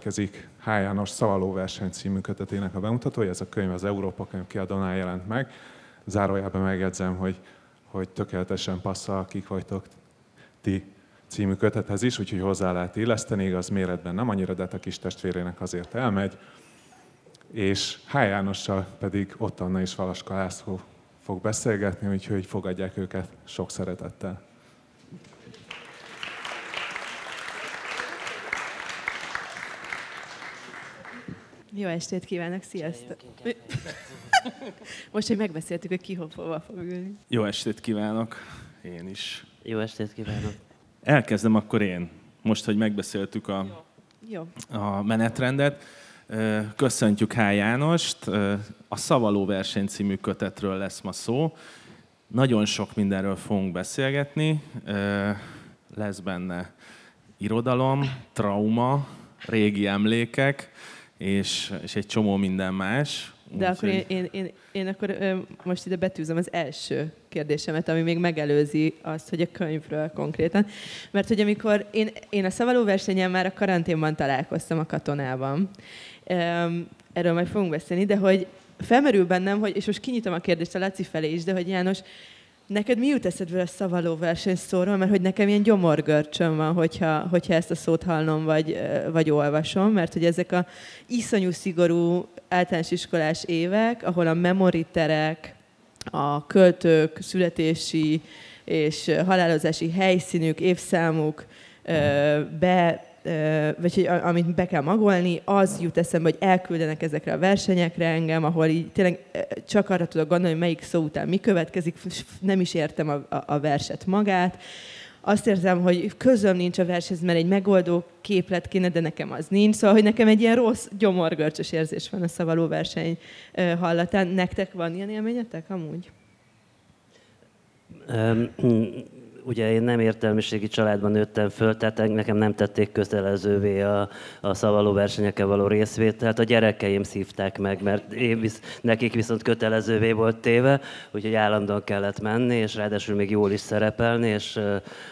következik H. János Szavaló verseny című kötetének a bemutatója. Ez a könyv az Európa könyv kiadónál jelent meg. Zárójában megjegyzem, hogy, hogy tökéletesen passzol, akik vagytok ti című kötethez is, úgyhogy hozzá lehet illeszteni, igaz méretben nem annyira, de hát a kis testvérének azért elmegy. És H. Jánossal pedig ott Anna és Valaska László fog beszélgetni, úgyhogy fogadják őket sok szeretettel. Jó estét kívánok, sziasztok! Most, hogy megbeszéltük, hogy ki hova fog ülni. Jó estét kívánok, én is. Jó estét kívánok! Elkezdem akkor én, most, hogy megbeszéltük a, Jó. a menetrendet. Köszöntjük H. Jánost. A Szavaló verseny című kötetről lesz ma szó. Nagyon sok mindenről fogunk beszélgetni. Lesz benne irodalom, trauma, régi emlékek, és, és egy csomó minden más. De akkor én, én, én, én akkor most ide betűzöm az első kérdésemet, ami még megelőzi azt, hogy a könyvről konkrétan. Mert hogy amikor én, én a szavaló versenyen már a karanténban találkoztam a katonában, erről majd fogunk beszélni, de hogy felmerül bennem, hogy, és most kinyitom a kérdést a Laci felé is, de hogy János, Neked mi jut eszedbe a szavaló versenyszóról? Mert hogy nekem ilyen gyomorgörcsöm van, hogyha, hogyha ezt a szót hallom, vagy, vagy olvasom, mert hogy ezek a iszonyú szigorú általános iskolás évek, ahol a memoriterek, a költők, születési és halálozási helyszínük, évszámuk be vagy hogy amit be kell magolni, az jut eszembe, hogy elküldenek ezekre a versenyekre engem, ahol így tényleg csak arra tudok gondolni, hogy melyik szó után mi következik, nem is értem a, a, a verset magát. Azt érzem, hogy közöm nincs a vershez, mert egy megoldó képlet kéne, de nekem az nincs. Szóval, hogy nekem egy ilyen rossz, gyomorgörcsös érzés van a szavaló verseny hallatán. Nektek van ilyen élményetek amúgy? Ugye én nem értelmiségi családban nőttem föl, tehát nekem nem tették kötelezővé a, a szavaló versenyeken való részvételt. A gyerekeim szívták meg, mert én visz, nekik viszont kötelezővé volt téve, úgyhogy állandóan kellett menni, és ráadásul még jól is szerepelni, és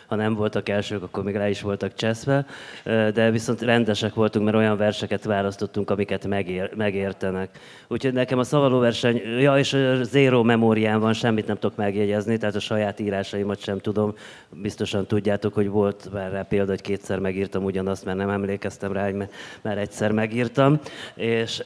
ha nem voltak elsők, akkor még rá is voltak cseszve. De viszont rendesek voltunk, mert olyan verseket választottunk, amiket megér, megértenek. Úgyhogy nekem a szavaló verseny, ja, és zéro memórián van, semmit nem tudok megjegyezni, tehát a saját írásaimat sem tudom Biztosan tudjátok, hogy volt már rá példa, hogy kétszer megírtam ugyanazt, mert nem emlékeztem rá, hogy már egyszer megírtam. És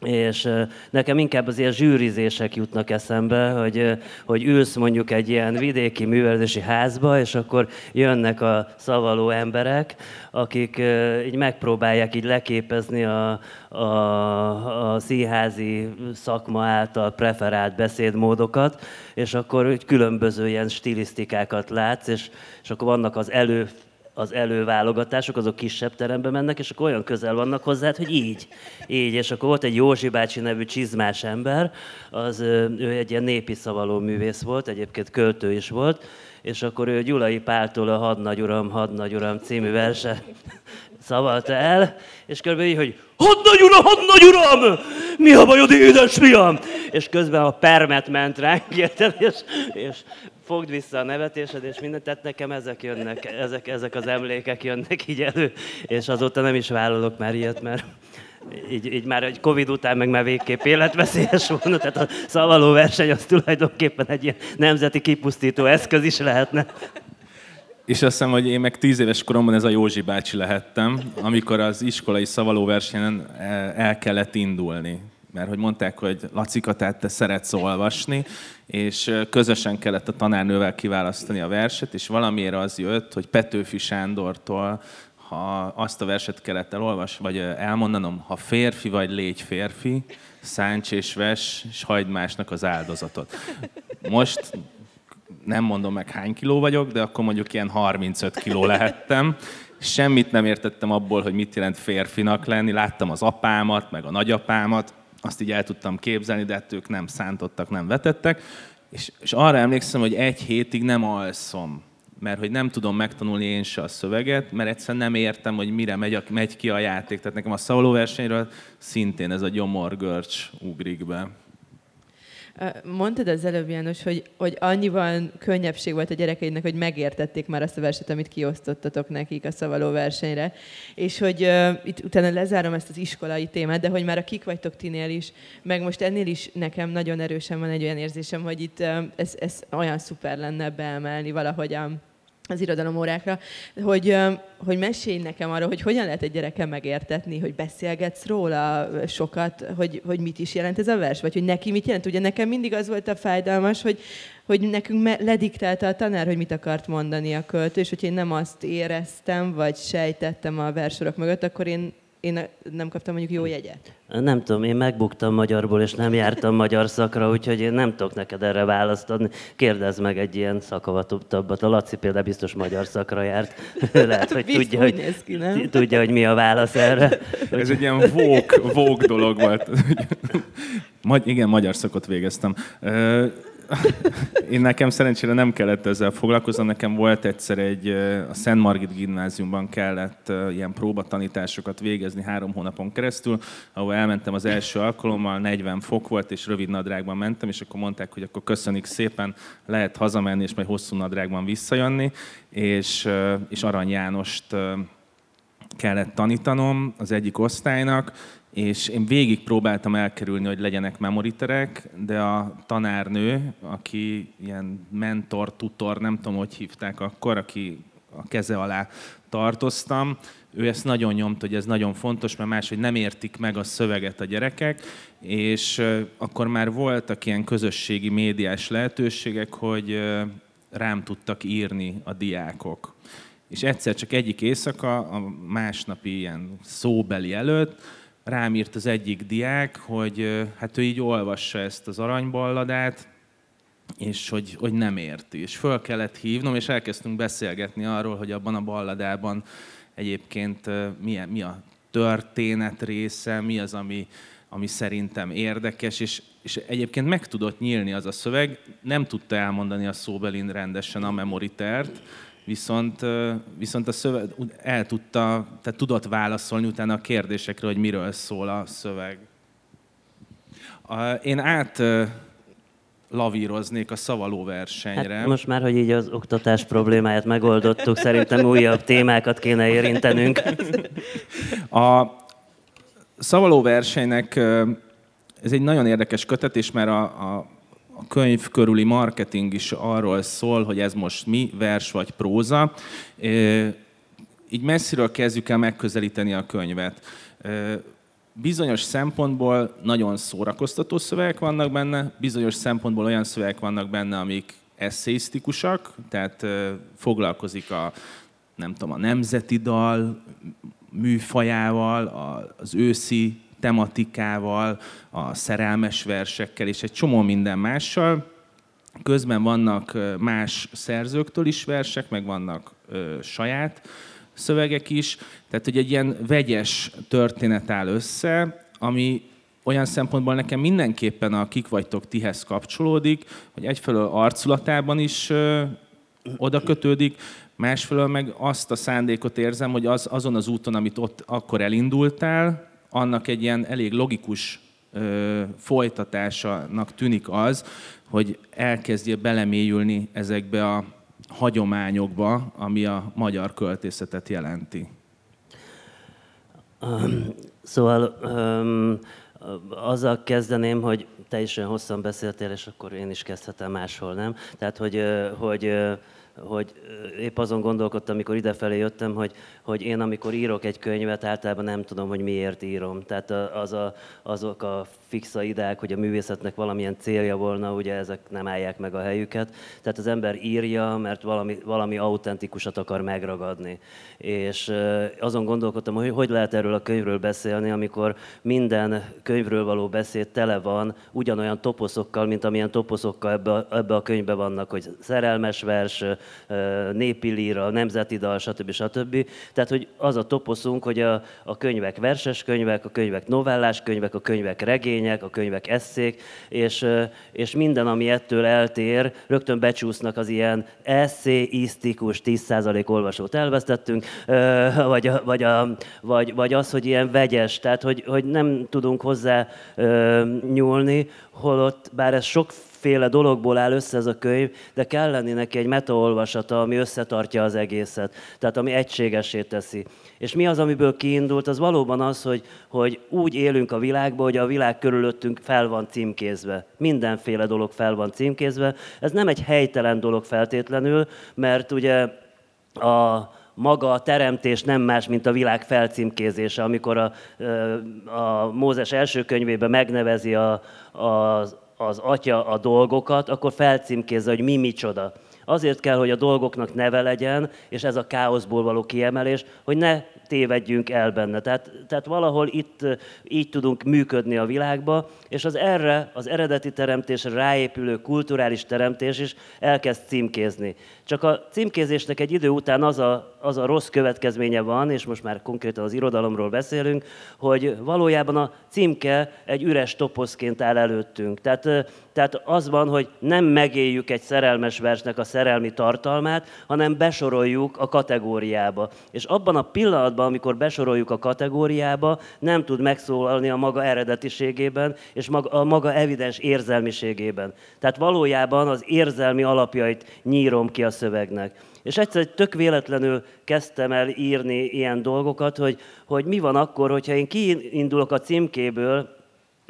és nekem inkább az ilyen zsűrizések jutnak eszembe, hogy, hogy ülsz mondjuk egy ilyen vidéki művelési házba, és akkor jönnek a szavaló emberek, akik így megpróbálják így leképezni a, a, a színházi szakma által preferált beszédmódokat, és akkor különböző ilyen stilisztikákat látsz, és, és akkor vannak az elő az előválogatások, azok kisebb terembe mennek, és akkor olyan közel vannak hozzá, hogy így, így. És akkor volt egy Józsi bácsi nevű csizmás ember, az, ő egy ilyen népi szavaló művész volt, egyébként költő is volt, és akkor ő Gyulai Páltól a Hadnagy Uram, Hadnagy Uram című verse szavalta el, és körülbelül így, hogy Hadnagy Uram, Hadnagy Uram! Mi a bajod, édesfiam? És közben a permet ment ránk, érted? És, és fogd vissza a nevetésed, és mindent, tehát nekem ezek jönnek, ezek, ezek az emlékek jönnek így elő, és azóta nem is vállalok már ilyet, mert így, így már egy Covid után meg már végképp életveszélyes volna, tehát a szavaló verseny az tulajdonképpen egy ilyen nemzeti kipusztító eszköz is lehetne. És azt hiszem, hogy én meg tíz éves koromban ez a Józsi bácsi lehettem, amikor az iskolai szavaló versenyen el kellett indulni mert hogy mondták, hogy Lacika, tehát te szeretsz olvasni, és közösen kellett a tanárnővel kiválasztani a verset, és valamiért az jött, hogy Petőfi Sándortól ha azt a verset kellett elolvas, vagy elmondanom, ha férfi vagy légy férfi, szánts és ves, és hagyd másnak az áldozatot. Most nem mondom meg hány kiló vagyok, de akkor mondjuk ilyen 35 kiló lehettem. Semmit nem értettem abból, hogy mit jelent férfinak lenni. Láttam az apámat, meg a nagyapámat, azt így el tudtam képzelni, de hát ők nem szántottak, nem vetettek. És, és arra emlékszem, hogy egy hétig nem alszom, mert hogy nem tudom megtanulni én se a szöveget, mert egyszerűen nem értem, hogy mire megy, a, megy ki a játék. Tehát nekem a szóló versenyről szintén ez a gyomorgörcs ugrik be. Mondtad az előbb, János, hogy, hogy annyiban könnyebbség volt a gyerekeidnek, hogy megértették már azt a verset, amit kiosztottatok nekik a szavaló versenyre. És hogy uh, itt utána lezárom ezt az iskolai témát, de hogy már a kik vagytok tinél is, meg most ennél is nekem nagyon erősen van egy olyan érzésem, hogy itt uh, ez, ez olyan szuper lenne beemelni valahogyan az irodalomórákra, hogy, hogy mesélj nekem arról, hogy hogyan lehet egy gyereken megértetni, hogy beszélgetsz róla sokat, hogy, hogy mit is jelent ez a vers, vagy hogy neki mit jelent. Ugye nekem mindig az volt a fájdalmas, hogy, hogy nekünk lediktálta a tanár, hogy mit akart mondani a költő, és hogyha én nem azt éreztem, vagy sejtettem a versorok mögött, akkor én én nem kaptam mondjuk jó jegyet? Nem tudom, én megbuktam magyarból, és nem jártam magyar szakra, úgyhogy én nem tudok neked erre választ adni. Kérdezz meg egy ilyen szakavatottabbat. A Laci például biztos magyar szakra járt. Lehet, hogy tudja, hogy, ki, nem? tudja, hogy mi a válasz erre. Ez egy ilyen vók, vók dolog volt. Magy- igen, magyar szakot végeztem. Én nekem szerencsére nem kellett ezzel foglalkoznom, nekem volt egyszer egy, a Szent Margit gimnáziumban kellett ilyen próbatanításokat végezni három hónapon keresztül, ahol elmentem az első alkalommal, 40 fok volt, és rövid nadrágban mentem, és akkor mondták, hogy akkor köszönik szépen, lehet hazamenni, és majd hosszú nadrágban visszajönni, és, és Arany Jánost kellett tanítanom az egyik osztálynak, és én végig próbáltam elkerülni, hogy legyenek memoriterek, de a tanárnő, aki ilyen mentor, tutor, nem tudom, hogy hívták akkor, aki a keze alá tartoztam, ő ezt nagyon nyomt, hogy ez nagyon fontos, mert máshogy nem értik meg a szöveget a gyerekek, és akkor már voltak ilyen közösségi médiás lehetőségek, hogy rám tudtak írni a diákok. És egyszer csak egyik éjszaka, a másnapi ilyen szóbeli előtt, rám írt az egyik diák, hogy hát ő így olvassa ezt az aranyballadát, és hogy, hogy nem érti. És föl kellett hívnom, és elkezdtünk beszélgetni arról, hogy abban a balladában egyébként mi, mi a történet része, mi az, ami, ami szerintem érdekes, és, és egyébként meg tudott nyílni az a szöveg, nem tudta elmondani a szóbelin rendesen a memoritert, viszont, viszont a szöveg el tudta, tehát tudott válaszolni utána a kérdésekre, hogy miről szól a szöveg. Én át lavíroznék a szavaló versenyre. Hát most már, hogy így az oktatás problémáját megoldottuk, szerintem újabb témákat kéne érintenünk. A szavaló versenynek ez egy nagyon érdekes kötetés, mert a, a a könyv körüli marketing is arról szól, hogy ez most mi, vers vagy próza. Így messziről kezdjük el megközelíteni a könyvet. Bizonyos szempontból nagyon szórakoztató szövegek vannak benne, bizonyos szempontból olyan szövegek vannak benne, amik eszéisztikusak, tehát foglalkozik a, nem tudom, a nemzeti dal műfajával, az őszi tematikával, a szerelmes versekkel és egy csomó minden mással. Közben vannak más szerzőktől is versek, meg vannak ö, saját szövegek is. Tehát, hogy egy ilyen vegyes történet áll össze, ami olyan szempontból nekem mindenképpen a kik vagytok tihez kapcsolódik, hogy egyfelől arculatában is ö, oda kötődik, másfelől meg azt a szándékot érzem, hogy az, azon az úton, amit ott akkor elindultál, annak egy ilyen elég logikus ö, folytatásának tűnik az, hogy elkezdje belemélyülni ezekbe a hagyományokba, ami a magyar költészetet jelenti. Um, szóval um, azzal kezdeném, hogy te is olyan hosszan beszéltél, és akkor én is kezdhetem máshol, nem? Tehát, hogy, hogy hogy épp azon gondolkodtam, amikor idefelé jöttem, hogy, hogy én amikor írok egy könyvet, általában nem tudom, hogy miért írom. Tehát az a, azok a fixa ideák, hogy a művészetnek valamilyen célja volna, ugye ezek nem állják meg a helyüket. Tehát az ember írja, mert valami, valami autentikusat akar megragadni. És azon gondolkodtam, hogy hogy lehet erről a könyvről beszélni, amikor minden könyvről való beszéd tele van ugyanolyan toposzokkal, mint amilyen toposzokkal ebbe a, ebbe a könyvbe vannak, hogy szerelmes vers, népi líra, nemzeti dal, stb. stb. Tehát, hogy az a toposzunk, hogy a, a könyvek verses könyvek, a könyvek novellás könyvek, a könyvek regények, a könyvek eszék, és, és minden, ami ettől eltér, rögtön becsúsznak az ilyen eszéisztikus 10% olvasót elvesztettünk, vagy, vagy, a, vagy, vagy az, hogy ilyen vegyes, tehát hogy, hogy nem tudunk hozzá nyúlni, holott, bár ez sok féle dologból áll össze ez a könyv, de kell lenni neki egy metaolvasata, ami összetartja az egészet, tehát ami egységesé teszi. És mi az, amiből kiindult, az valóban az, hogy, hogy úgy élünk a világban, hogy a világ körülöttünk fel van címkézve. Mindenféle dolog fel van címkézve. Ez nem egy helytelen dolog feltétlenül, mert ugye a, maga a teremtés nem más, mint a világ felcímkézése, amikor a, a Mózes első könyvében megnevezi a, a, az atya a dolgokat, akkor felcímkézze, hogy mi micsoda. Azért kell, hogy a dolgoknak neve legyen, és ez a káoszból való kiemelés, hogy ne tévedjünk el benne. Tehát, tehát valahol itt így tudunk működni a világba, és az erre, az eredeti teremtésre ráépülő kulturális teremtés is elkezd címkézni. Csak a címkézésnek egy idő után az a, az a rossz következménye van, és most már konkrétan az irodalomról beszélünk, hogy valójában a címke egy üres toposzként áll előttünk. Tehát, tehát az van, hogy nem megéljük egy szerelmes versnek a szerelmi tartalmát, hanem besoroljuk a kategóriába. És abban a pillanatban, amikor besoroljuk a kategóriába, nem tud megszólalni a maga eredetiségében, és a maga evidens érzelmiségében. Tehát valójában az érzelmi alapjait nyírom ki a szövegnek. És egyszer tök véletlenül kezdtem el írni ilyen dolgokat, hogy, hogy mi van akkor, hogyha én kiindulok a címkéből,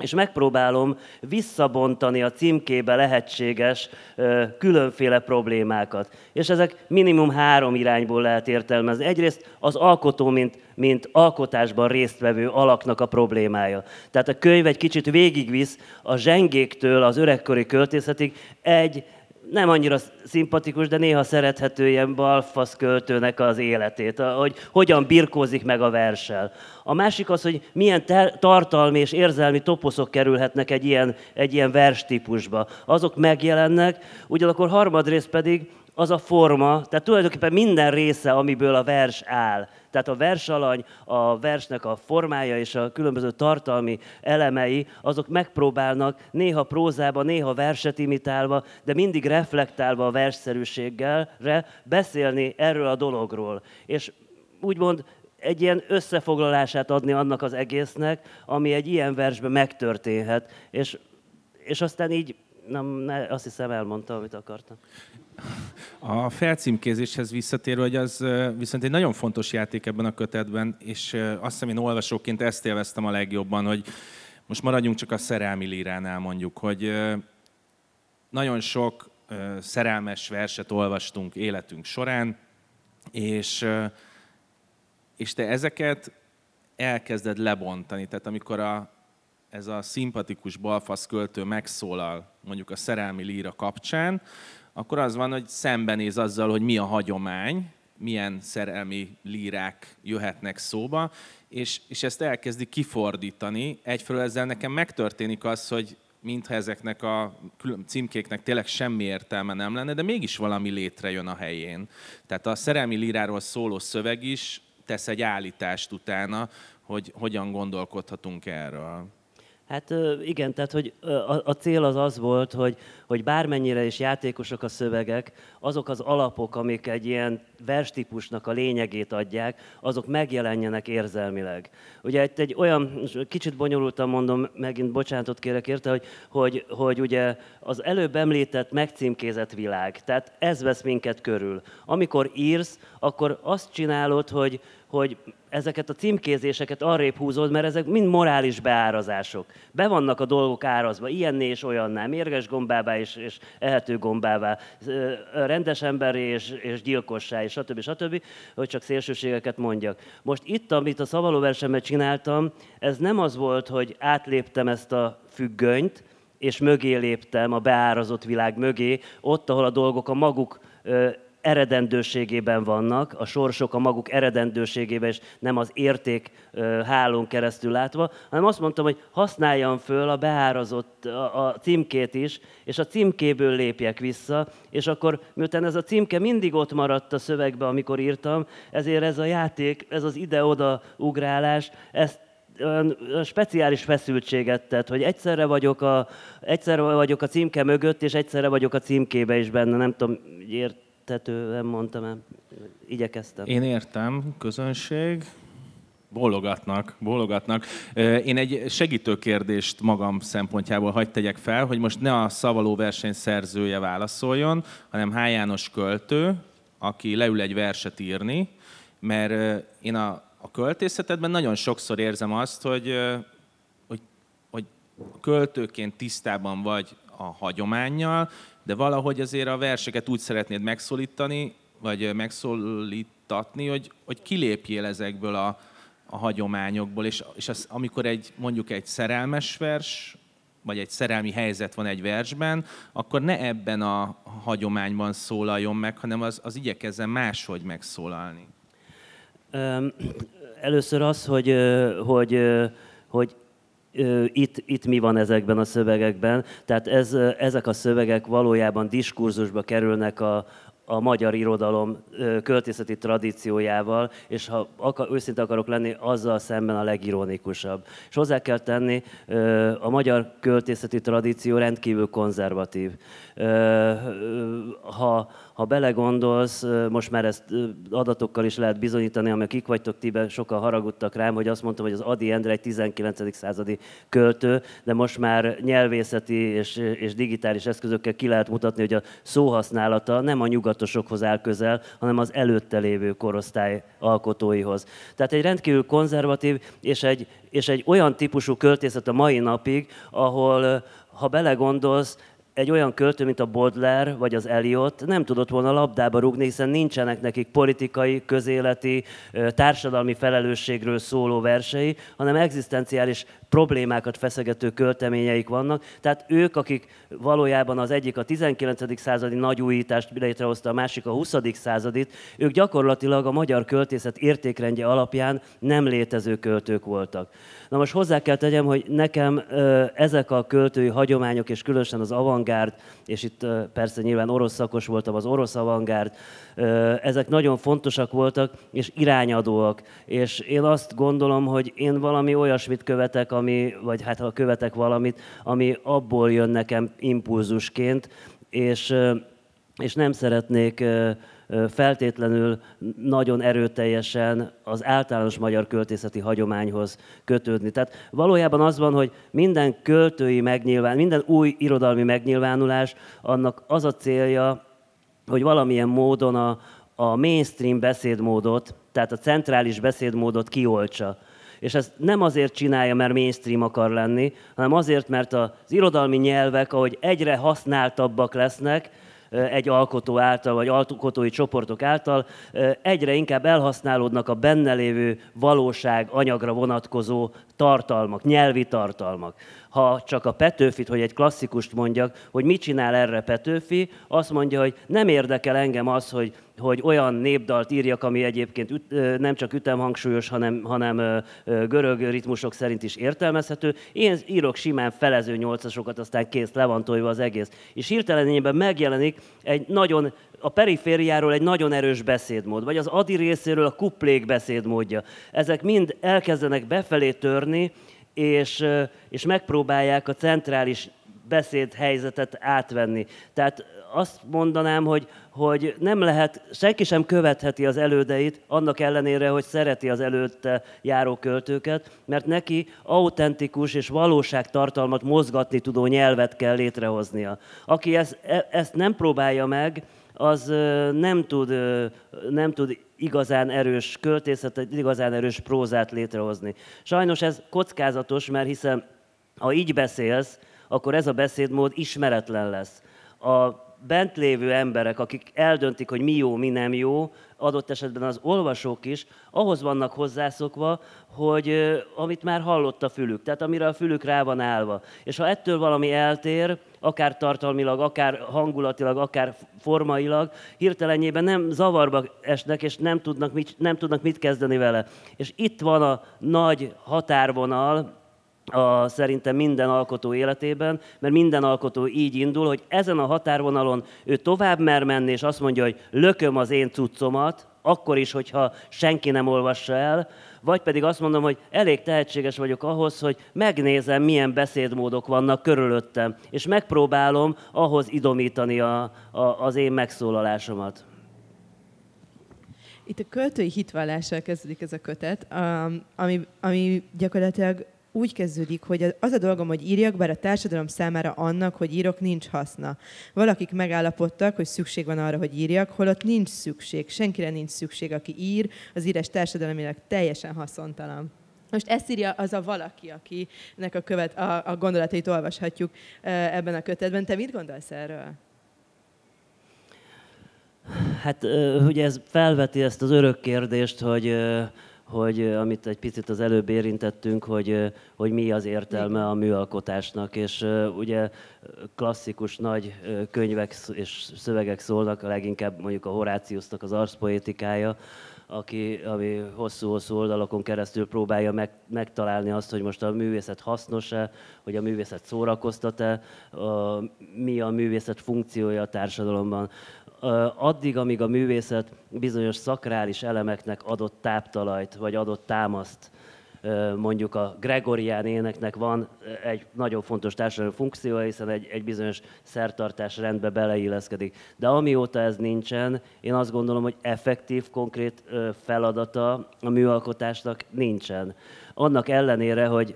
és megpróbálom visszabontani a címkébe lehetséges ö, különféle problémákat. És ezek minimum három irányból lehet értelmezni. Egyrészt az alkotó, mint, mint alkotásban résztvevő alaknak a problémája. Tehát a könyv egy kicsit végigvisz a zsengéktől az öregkori költészetig egy nem annyira szimpatikus, de néha szerethető ilyen balfasz költőnek az életét, hogy hogyan birkózik meg a versel. A másik az, hogy milyen ter- tartalmi és érzelmi toposzok kerülhetnek egy ilyen, egy ilyen verstípusba. Azok megjelennek, ugyanakkor harmadrészt pedig az a forma, tehát tulajdonképpen minden része, amiből a vers áll. Tehát a versalany, a versnek a formája és a különböző tartalmi elemei, azok megpróbálnak néha prózába, néha verset imitálva, de mindig reflektálva a versszerűséggel beszélni erről a dologról. És úgymond egy ilyen összefoglalását adni annak az egésznek, ami egy ilyen versben megtörténhet. És, és aztán így, nem, ne, azt hiszem elmondta, amit akartam. A felcímkézéshez visszatérő, hogy az viszont egy nagyon fontos játék ebben a kötetben, és azt hiszem én olvasóként ezt élveztem a legjobban, hogy most maradjunk csak a szerelmi líránál mondjuk, hogy nagyon sok szerelmes verset olvastunk életünk során, és, és te ezeket elkezded lebontani. Tehát amikor a, ez a szimpatikus balfasz költő megszólal mondjuk a szerelmi líra kapcsán, akkor az van, hogy szembenéz azzal, hogy mi a hagyomány, milyen szerelmi lírák jöhetnek szóba, és, és ezt elkezdi kifordítani. Egyfelől ezzel nekem megtörténik az, hogy mintha ezeknek a címkéknek tényleg semmi értelme nem lenne, de mégis valami létrejön a helyén. Tehát a szerelmi líráról szóló szöveg is tesz egy állítást utána, hogy hogyan gondolkodhatunk erről. Hát igen, tehát hogy a cél az az volt, hogy, hogy bármennyire is játékosok a szövegek, azok az alapok, amik egy ilyen verstípusnak a lényegét adják, azok megjelenjenek érzelmileg. Ugye egy, egy olyan, kicsit bonyolultan mondom, megint bocsánatot kérek érte, hogy, hogy, hogy ugye az előbb említett megcímkézett világ, tehát ez vesz minket körül. Amikor írsz, akkor azt csinálod, hogy, hogy ezeket a címkézéseket arrébb húzod, mert ezek mind morális beárazások. Be vannak a dolgok árazva, ilyenné és olyanná, mérges gombává és, és ehető gombává, rendes emberé és, és gyilkossá, és stb. stb., hogy csak szélsőségeket mondjak. Most itt, amit a szavalóversemet csináltam, ez nem az volt, hogy átléptem ezt a függönyt, és mögé léptem a beárazott világ mögé, ott, ahol a dolgok a maguk eredendőségében vannak, a sorsok a maguk eredendőségében, és nem az érték hálón keresztül látva, hanem azt mondtam, hogy használjam föl a beárazott a, a címkét is, és a címkéből lépjek vissza, és akkor, miután ez a címke mindig ott maradt a szövegbe, amikor írtam, ezért ez a játék, ez az ide-oda ugrálás, ezt speciális feszültséget tett, hogy egyszerre vagyok, a, egyszerre vagyok a címke mögött, és egyszerre vagyok a címkébe is benne. Nem tudom, értetően mondtam el. Igyekeztem. Én értem, közönség. Bólogatnak, bólogatnak. Én egy segítő kérdést magam szempontjából hagyd tegyek fel, hogy most ne a szavaló verseny szerzője válaszoljon, hanem H. János költő, aki leül egy verset írni, mert én a a költészetedben nagyon sokszor érzem azt, hogy, hogy, hogy költőként tisztában vagy a hagyományjal, de valahogy azért a verseket úgy szeretnéd megszólítani, vagy megszólítatni, hogy, hogy kilépjél ezekből a, a hagyományokból, és, és az, amikor egy, mondjuk egy szerelmes vers, vagy egy szerelmi helyzet van egy versben, akkor ne ebben a hagyományban szólaljon meg, hanem az, az igyekezzen máshogy megszólalni. Először az, hogy, hogy, hogy itt, itt mi van ezekben a szövegekben. Tehát ez, ezek a szövegek valójában diskurzusba kerülnek a, a magyar irodalom költészeti tradíciójával, és ha akar, őszinte akarok lenni, azzal szemben a legironikusabb. És hozzá kell tenni, a magyar költészeti tradíció rendkívül konzervatív. Ha, ha belegondolsz, most már ezt adatokkal is lehet bizonyítani, amelyek kik vagytok tibe, sokan haragudtak rám, hogy azt mondtam, hogy az Adi Endre egy 19. századi költő, de most már nyelvészeti és, és digitális eszközökkel ki lehet mutatni, hogy a szóhasználata nem a nyugatosokhoz áll közel, hanem az előtte lévő korosztály alkotóihoz. Tehát egy rendkívül konzervatív és egy, és egy olyan típusú költészet a mai napig, ahol ha belegondolsz, egy olyan költő, mint a Baudelaire vagy az Eliot nem tudott volna labdába rúgni, hiszen nincsenek nekik politikai, közéleti, társadalmi felelősségről szóló versei, hanem egzisztenciális problémákat feszegető költeményeik vannak. Tehát ők, akik valójában az egyik a 19. századi nagy újítást létrehozta, a másik a 20. századit, ők gyakorlatilag a magyar költészet értékrendje alapján nem létező költők voltak. Na most hozzá kell tegyem, hogy nekem ezek a költői hagyományok, és különösen az avantgárd, és itt persze nyilván orosz szakos voltam, az orosz avantgárd, ezek nagyon fontosak voltak, és irányadóak. És én azt gondolom, hogy én valami olyasmit követek, ami, vagy hát ha követek valamit, ami abból jön nekem impulzusként, és, és nem szeretnék feltétlenül nagyon erőteljesen az általános magyar költészeti hagyományhoz kötődni. Tehát valójában az van, hogy minden költői megnyilván, minden új irodalmi megnyilvánulás, annak az a célja, hogy valamilyen módon a, a mainstream beszédmódot, tehát a centrális beszédmódot kioltsa. És ezt nem azért csinálja, mert mainstream akar lenni, hanem azért, mert az irodalmi nyelvek, ahogy egyre használtabbak lesznek, egy alkotó által, vagy alkotói csoportok által egyre inkább elhasználódnak a benne lévő valóság anyagra vonatkozó tartalmak, nyelvi tartalmak. Ha csak a Petőfit, hogy egy klasszikust mondjak, hogy mit csinál erre Petőfi, azt mondja, hogy nem érdekel engem az, hogy, hogy olyan népdalt írjak, ami egyébként üt, nem csak ütemhangsúlyos, hanem, hanem görög ritmusok szerint is értelmezhető. Én írok simán felező nyolcasokat, aztán kész, le az egész. És hirtelenében megjelenik egy nagyon a perifériáról egy nagyon erős beszédmód, vagy az adi részéről a kuplék beszédmódja. Ezek mind elkezdenek befelé törni, és, és megpróbálják a centrális beszédhelyzetet átvenni. Tehát azt mondanám, hogy, hogy nem lehet, senki sem követheti az elődeit, annak ellenére, hogy szereti az előtte járó költőket, mert neki autentikus és valóságtartalmat mozgatni tudó nyelvet kell létrehoznia. Aki ezt, e, ezt nem próbálja meg, az nem tud, nem tud igazán erős költészetet, igazán erős prózát létrehozni. Sajnos ez kockázatos, mert hiszen ha így beszélsz, akkor ez a beszédmód ismeretlen lesz. A bent lévő emberek, akik eldöntik, hogy mi jó, mi nem jó, adott esetben az olvasók is, ahhoz vannak hozzászokva, hogy amit már hallott a fülük, tehát amire a fülük rá van állva. És ha ettől valami eltér, akár tartalmilag, akár hangulatilag, akár formailag, hirtelenjében nem zavarba esnek, és nem tudnak mit, nem tudnak mit kezdeni vele. És itt van a nagy határvonal, a, szerintem minden alkotó életében, mert minden alkotó így indul, hogy ezen a határvonalon ő tovább mer menni, és azt mondja, hogy lököm az én cuccomat, akkor is, hogyha senki nem olvassa el, vagy pedig azt mondom, hogy elég tehetséges vagyok ahhoz, hogy megnézem, milyen beszédmódok vannak körülöttem, és megpróbálom ahhoz idomítani a, a, az én megszólalásomat. Itt a költői hitvallással kezdődik ez a kötet, ami, ami gyakorlatilag úgy kezdődik, hogy az a dolgom, hogy írjak, bár a társadalom számára annak, hogy írok, nincs haszna. Valakik megállapodtak, hogy szükség van arra, hogy írjak, holott nincs szükség. Senkire nincs szükség, aki ír, az írás társadalmilag teljesen haszontalan. Most ezt írja az a valaki, akinek a, követ, a, a gondolatait olvashatjuk ebben a kötetben. Te mit gondolsz erről? Hát ugye ez felveti ezt az örök kérdést, hogy hogy amit egy picit az előbb érintettünk, hogy, hogy mi az értelme a műalkotásnak, és ugye klasszikus nagy könyvek és szövegek szólnak, leginkább mondjuk a Horáciusnak az arszpoétikája, aki, ami hosszú-hosszú oldalakon keresztül próbálja meg, megtalálni azt, hogy most a művészet hasznos-e, hogy a művészet szórakoztat-e, a, mi a művészet funkciója a társadalomban addig, amíg a művészet bizonyos szakrális elemeknek adott táptalajt, vagy adott támaszt, mondjuk a Gregorián éneknek van egy nagyon fontos társadalmi funkciója, hiszen egy, egy bizonyos szertartás rendbe beleilleszkedik. De amióta ez nincsen, én azt gondolom, hogy effektív, konkrét feladata a műalkotásnak nincsen. Annak ellenére, hogy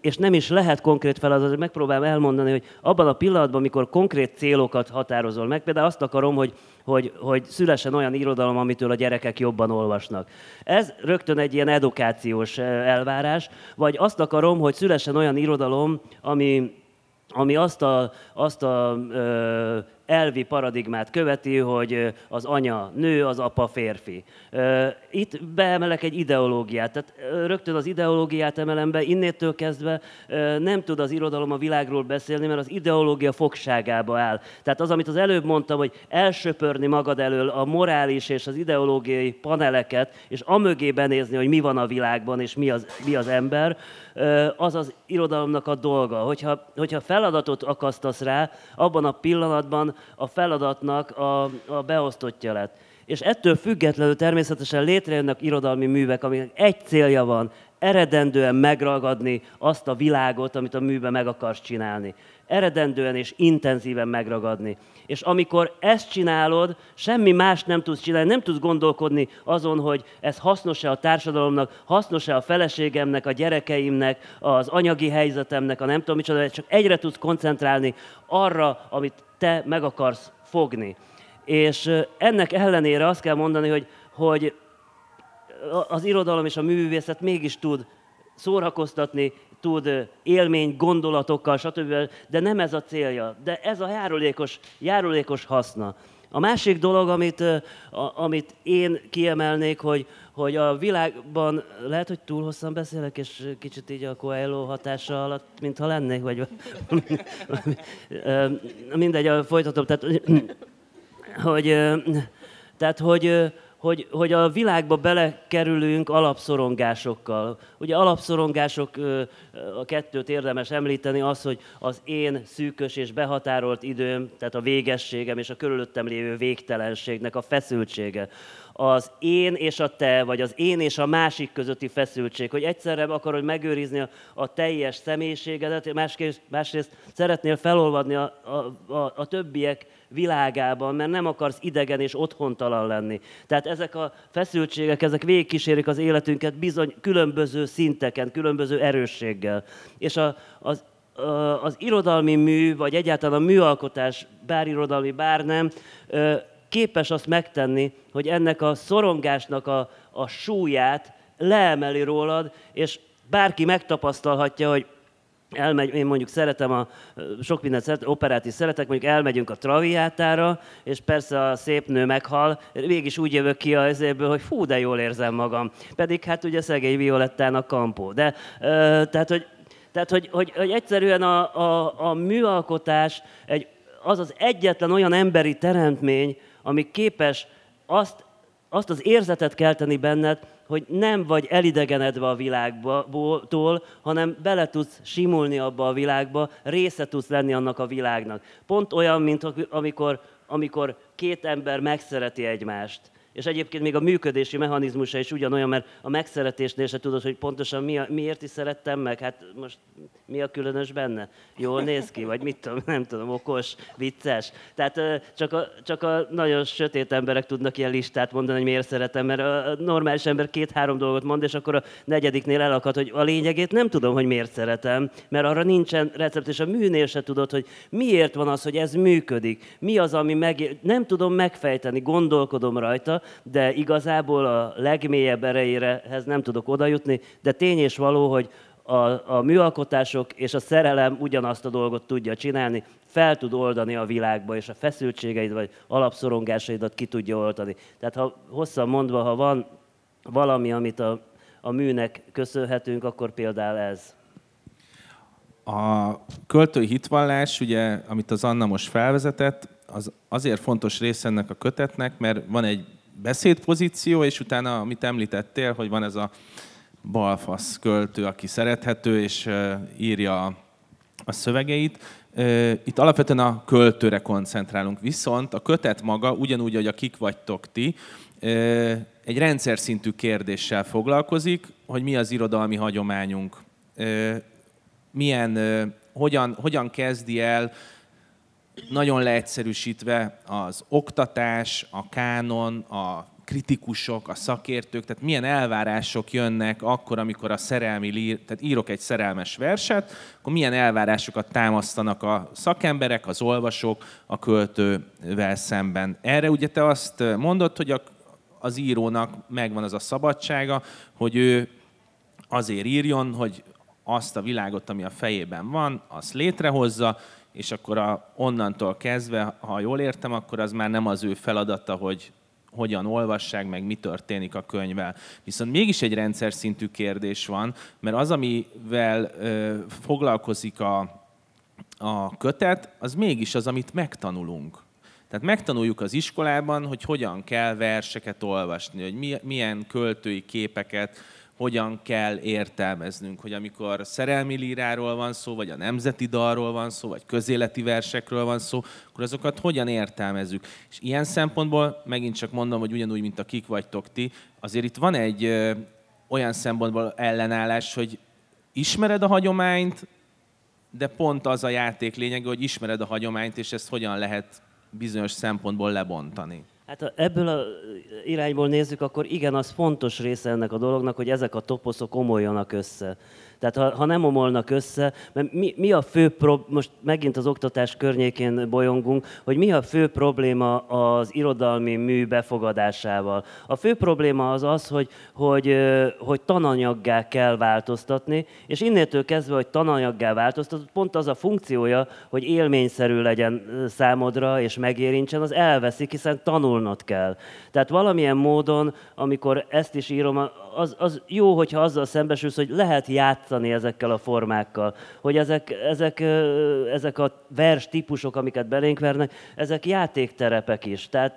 és nem is lehet konkrét feladat, megpróbálom elmondani, hogy abban a pillanatban, amikor konkrét célokat határozol meg, például azt akarom, hogy, hogy, hogy szülessen olyan irodalom, amitől a gyerekek jobban olvasnak. Ez rögtön egy ilyen edukációs elvárás, vagy azt akarom, hogy szülessen olyan irodalom, ami, ami azt a, azt a ö, elvi paradigmát követi, hogy az anya nő, az apa férfi. Itt beemelek egy ideológiát, tehát rögtön az ideológiát emelem be, innétől kezdve nem tud az irodalom a világról beszélni, mert az ideológia fogságába áll. Tehát az, amit az előbb mondtam, hogy elsöpörni magad elől a morális és az ideológiai paneleket, és amögé benézni, hogy mi van a világban, és mi az, mi az ember, az az irodalomnak a dolga. Hogyha, hogyha feladatot akasztasz rá, abban a pillanatban a feladatnak a, a beosztottja lett. És ettől függetlenül természetesen létrejönnek irodalmi művek, aminek egy célja van, eredendően megragadni azt a világot, amit a műbe meg akarsz csinálni. Eredendően és intenzíven megragadni. És amikor ezt csinálod, semmi más nem tudsz csinálni, nem tudsz gondolkodni azon, hogy ez hasznos-e a társadalomnak, hasznos-e a feleségemnek, a gyerekeimnek, az anyagi helyzetemnek, a nem tudom micsoda, csak egyre tudsz koncentrálni arra, amit te meg akarsz fogni. És ennek ellenére azt kell mondani, hogy, hogy az irodalom és a művészet mégis tud szórakoztatni, tud élmény, gondolatokkal, stb. De nem ez a célja. De ez a járulékos, járulékos haszna. A másik dolog, amit, a, amit én kiemelnék, hogy, hogy a világban, lehet, hogy túl hosszan beszélek, és kicsit így a Coelho hatása alatt, mintha lennék, vagy mindegy, folytatom. Tehát, hogy, tehát, hogy, hogy, hogy a világba belekerülünk alapszorongásokkal. Ugye alapszorongások, a kettőt érdemes említeni, az, hogy az én szűkös és behatárolt időm, tehát a végességem és a körülöttem lévő végtelenségnek a feszültsége az én és a te, vagy az én és a másik közötti feszültség, hogy egyszerre akarod megőrizni a, a teljes személyiségedet, másrészt, másrészt szeretnél felolvadni a, a, a, a többiek világában, mert nem akarsz idegen és otthontalan lenni. Tehát ezek a feszültségek, ezek végigkísérik az életünket bizony különböző szinteken, különböző erősséggel. És a, az, az irodalmi mű, vagy egyáltalán a műalkotás, bár irodalmi, bár nem, képes azt megtenni, hogy ennek a szorongásnak a, a súlyát leemeli rólad, és bárki megtapasztalhatja, hogy elmegy, én mondjuk szeretem a, sok mindent szeretem, operát is szeretek, mondjuk elmegyünk a Traviátára, és persze a szép nő meghal, végig is úgy jövök ki a ezéből, hogy fú, de jól érzem magam. Pedig hát ugye szegény Violettának kampó. De, ö, tehát, hogy, tehát, hogy, hogy, hogy egyszerűen a, a, a műalkotás egy, az az egyetlen olyan emberi teremtmény, ami képes azt, azt az érzetet kelteni benned, hogy nem vagy elidegenedve a világtól, hanem bele tudsz simulni abba a világba, része tudsz lenni annak a világnak. Pont olyan, mint amikor, amikor két ember megszereti egymást és egyébként még a működési mechanizmusa is ugyanolyan, mert a megszeretésnél se tudod, hogy pontosan mi a, miért is szerettem meg. Hát most mi a különös benne? Jól néz ki, vagy mit tudom, nem tudom, okos, vicces. Tehát csak a, csak a nagyon sötét emberek tudnak ilyen listát mondani, hogy miért szeretem, mert a normális ember két-három dolgot mond, és akkor a negyediknél elakad, hogy a lényegét nem tudom, hogy miért szeretem, mert arra nincsen recept, és a műnél se tudod, hogy miért van az, hogy ez működik. Mi az, ami meg... Nem tudom megfejteni, gondolkodom rajta, de igazából a legmélyebb erejéhez nem tudok odajutni, de tény és való, hogy a, a műalkotások és a szerelem ugyanazt a dolgot tudja csinálni, fel tud oldani a világba, és a feszültségeid vagy alapszorongásaidat ki tudja oldani. Tehát ha hosszan mondva, ha van valami, amit a, a műnek köszönhetünk, akkor például ez. A költői hitvallás, ugye, amit az Anna most felvezetett, az azért fontos része ennek a kötetnek, mert van egy beszédpozíció, és utána, amit említettél, hogy van ez a balfasz költő, aki szerethető, és írja a szövegeit. Itt alapvetően a költőre koncentrálunk. Viszont a kötet maga, ugyanúgy, hogy a kik vagytok ti, egy rendszer szintű kérdéssel foglalkozik, hogy mi az irodalmi hagyományunk, milyen, hogyan, hogyan kezdi el nagyon leegyszerűsítve az oktatás, a kánon, a kritikusok, a szakértők, tehát milyen elvárások jönnek akkor, amikor a szerelmi lír, tehát írok egy szerelmes verset, akkor milyen elvárásokat támasztanak a szakemberek, az olvasók a költővel szemben. Erre ugye te azt mondod, hogy a, az írónak megvan az a szabadsága, hogy ő azért írjon, hogy azt a világot, ami a fejében van, azt létrehozza, és akkor a, onnantól kezdve, ha jól értem, akkor az már nem az ő feladata, hogy hogyan olvassák, meg mi történik a könyvvel. Viszont mégis egy rendszer szintű kérdés van, mert az, amivel ö, foglalkozik a, a kötet, az mégis az, amit megtanulunk. Tehát megtanuljuk az iskolában, hogy hogyan kell verseket olvasni, hogy milyen költői képeket, hogyan kell értelmeznünk, hogy amikor szerelmi líráról van szó, vagy a nemzeti dalról van szó, vagy közéleti versekről van szó, akkor azokat hogyan értelmezzük. És ilyen szempontból megint csak mondom, hogy ugyanúgy, mint a kik vagytok ti, azért itt van egy ö, olyan szempontból ellenállás, hogy ismered a hagyományt, de pont az a játék lényege, hogy ismered a hagyományt, és ezt hogyan lehet bizonyos szempontból lebontani. Hát ebből a irányból nézzük, akkor igen, az fontos része ennek a dolognak, hogy ezek a toposzok omoljanak össze. Tehát ha, ha nem omolnak össze, mert mi, mi a fő pro, most megint az oktatás környékén bolyongunk, hogy mi a fő probléma az irodalmi mű befogadásával. A fő probléma az az, hogy, hogy, hogy tananyaggá kell változtatni, és innétől kezdve, hogy tananyaggá változtat, pont az a funkciója, hogy élményszerű legyen számodra és megérintsen, az elveszik, hiszen tanulnod kell. Tehát valamilyen módon, amikor ezt is írom, az, az jó, hogyha azzal szembesülsz, hogy lehet játszani ezekkel a formákkal, hogy ezek, ezek, ezek a vers típusok, amiket belénk vernek, ezek játékterepek is. Tehát,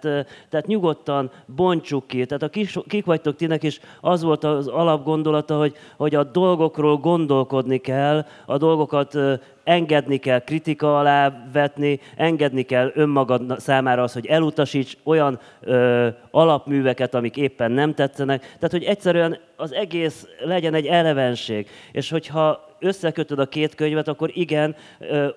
tehát nyugodtan bontsuk ki. Tehát a kis, kik vagytok tinek is, az volt az alapgondolata, hogy, hogy a dolgokról gondolkodni kell, a dolgokat engedni kell kritika alá vetni, engedni kell önmagad számára az, hogy elutasíts olyan ö, alapműveket, amik éppen nem tetszenek. Tehát, hogy egyszerűen az egész legyen egy elevenség. És hogyha összekötöd a két könyvet, akkor igen,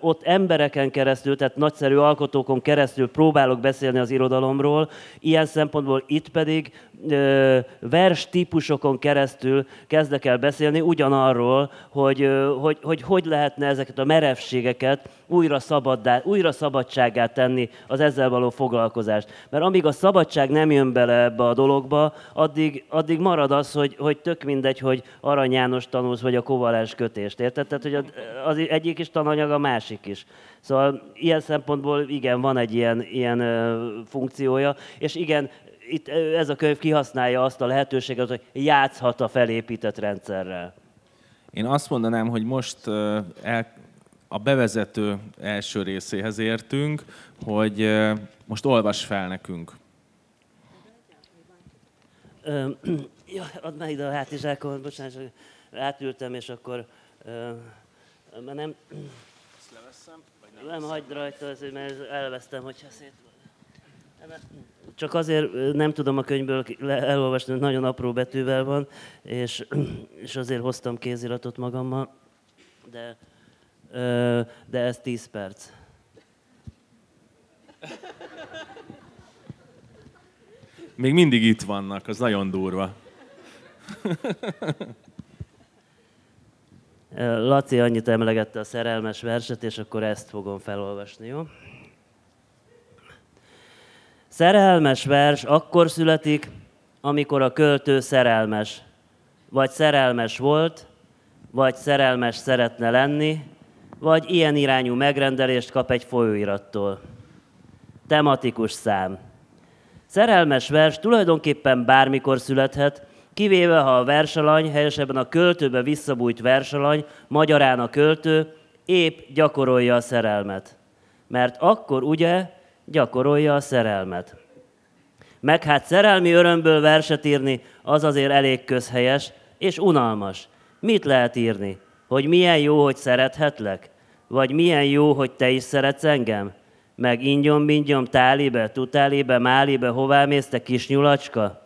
ott embereken keresztül, tehát nagyszerű alkotókon keresztül próbálok beszélni az irodalomról, ilyen szempontból itt pedig vers típusokon keresztül kezdek el beszélni ugyanarról, hogy hogy, hogy, hogy lehetne ezeket a merevségeket újra, szabaddá, újra szabadságát tenni az ezzel való foglalkozást. Mert amíg a szabadság nem jön bele ebbe a dologba, addig, addig marad az, hogy, hogy tök mindegy, hogy Arany János tanulsz, vagy a kovalens kötést, érted? Tehát, hogy az egyik is tananyag, a másik is. Szóval ilyen szempontból igen, van egy ilyen, ilyen funkciója, és igen, itt ez a könyv kihasználja azt a lehetőséget, hogy játszhat a felépített rendszerrel. Én azt mondanám, hogy most el, a bevezető első részéhez értünk, hogy most olvas fel nekünk. ja, add már ide a hátizsákon, bocsánat, átültem, és akkor uh, nem... Ezt leveszem? Vagy nem, nem hagyd rajta, mert elvesztem, hogyha szét... Csak azért nem tudom a könyvből elolvasni, hogy nagyon apró betűvel van, és, és azért hoztam kéziratot magammal, de, de ez 10 perc. Még mindig itt vannak, az nagyon durva. Laci annyit emlegette a szerelmes verset, és akkor ezt fogom felolvasni, jó? Szerelmes vers akkor születik, amikor a költő szerelmes. Vagy szerelmes volt, vagy szerelmes szeretne lenni, vagy ilyen irányú megrendelést kap egy folyóirattól. Tematikus szám. Szerelmes vers tulajdonképpen bármikor születhet, kivéve ha a versalany, helyesebben a költőbe visszabújt versalany, magyarán a költő, épp gyakorolja a szerelmet. Mert akkor ugye gyakorolja a szerelmet. Meg hát szerelmi örömből verset írni, az azért elég közhelyes és unalmas. Mit lehet írni? Hogy milyen jó, hogy szerethetlek? Vagy milyen jó, hogy te is szeretsz engem? Meg ingyom, bingyom, tálibe, tutálibe, málibe, hová mész, te kis nyulacska?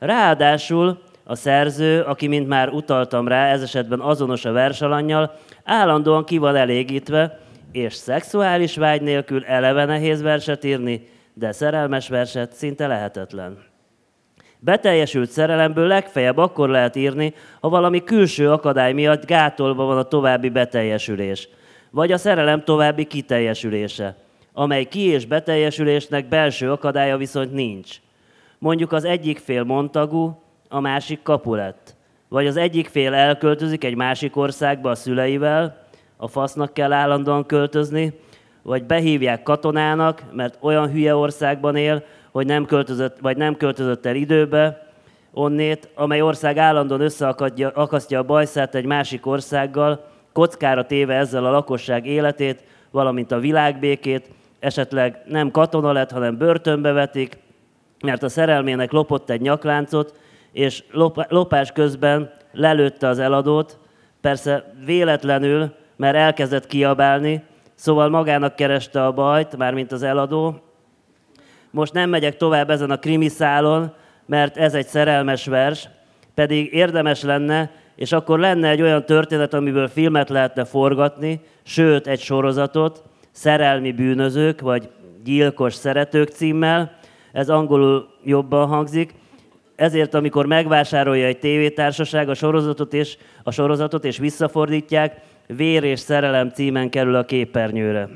Ráadásul a szerző, aki, mint már utaltam rá, ez esetben azonos a versalannyal, állandóan ki van elégítve, és szexuális vágy nélkül eleve nehéz verset írni, de szerelmes verset szinte lehetetlen. Beteljesült szerelemből legfeljebb akkor lehet írni, ha valami külső akadály miatt gátolva van a további beteljesülés, vagy a szerelem további kiteljesülése, amely ki- és beteljesülésnek belső akadálya viszont nincs. Mondjuk az egyik fél montagú, a másik kapulett. Vagy az egyik fél elköltözik egy másik országba a szüleivel, a fasznak kell állandóan költözni, vagy behívják katonának, mert olyan hülye országban él, hogy nem költözött, vagy nem költözött el időbe, onnét, amely ország állandóan összeakasztja a bajszát egy másik országgal, kockára téve ezzel a lakosság életét, valamint a világbékét, esetleg nem katona lett, hanem börtönbe vetik, mert a szerelmének lopott egy nyakláncot, és lopás közben lelőtte az eladót, persze véletlenül, mert elkezdett kiabálni, Szóval magának kereste a bajt, mármint az eladó. Most nem megyek tovább ezen a krimiszálon, mert ez egy szerelmes vers, pedig érdemes lenne, és akkor lenne egy olyan történet, amiből filmet lehetne forgatni, sőt egy sorozatot, Szerelmi bűnözők, vagy Gyilkos szeretők címmel, ez angolul jobban hangzik, ezért, amikor megvásárolja egy tévétársaság a sorozatot és, a sorozatot és visszafordítják, Vér és szerelem címen kerül a képernyőre.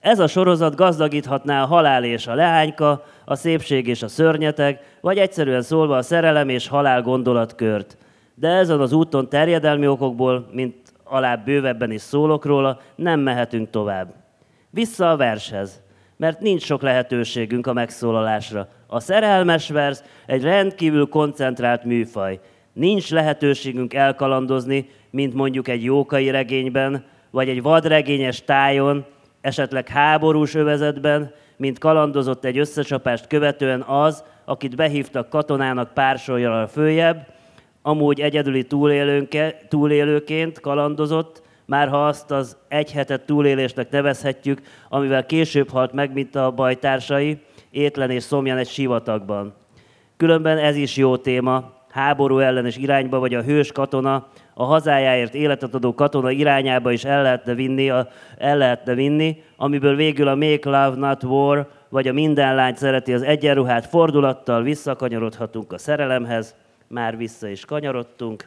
Ez a sorozat gazdagíthatná a halál és a leányka, a szépség és a szörnyeteg, vagy egyszerűen szólva a szerelem és halál gondolatkört. De ezen az úton terjedelmi okokból, mint alább bővebben is szólok róla, nem mehetünk tovább. Vissza a vershez, mert nincs sok lehetőségünk a megszólalásra. A szerelmes vers egy rendkívül koncentrált műfaj. Nincs lehetőségünk elkalandozni, mint mondjuk egy jókai regényben, vagy egy vadregényes tájon, esetleg háborús övezetben, mint kalandozott egy összecsapást követően az, akit behívtak katonának pársoljal följebb, amúgy egyedüli túlélőként kalandozott, már ha azt az egy hetet túlélésnek nevezhetjük, amivel később halt meg, mint a bajtársai, étlen és szomjan egy sivatagban. Különben ez is jó téma, háború ellenes irányba, vagy a hős katona, a hazájáért életet adó katona irányába is el lehetne vinni, a, el lehetne vinni amiből végül a Make Love Not War, vagy a Minden lány szereti az egyenruhát fordulattal visszakanyarodhatunk a szerelemhez, már vissza is kanyarodtunk.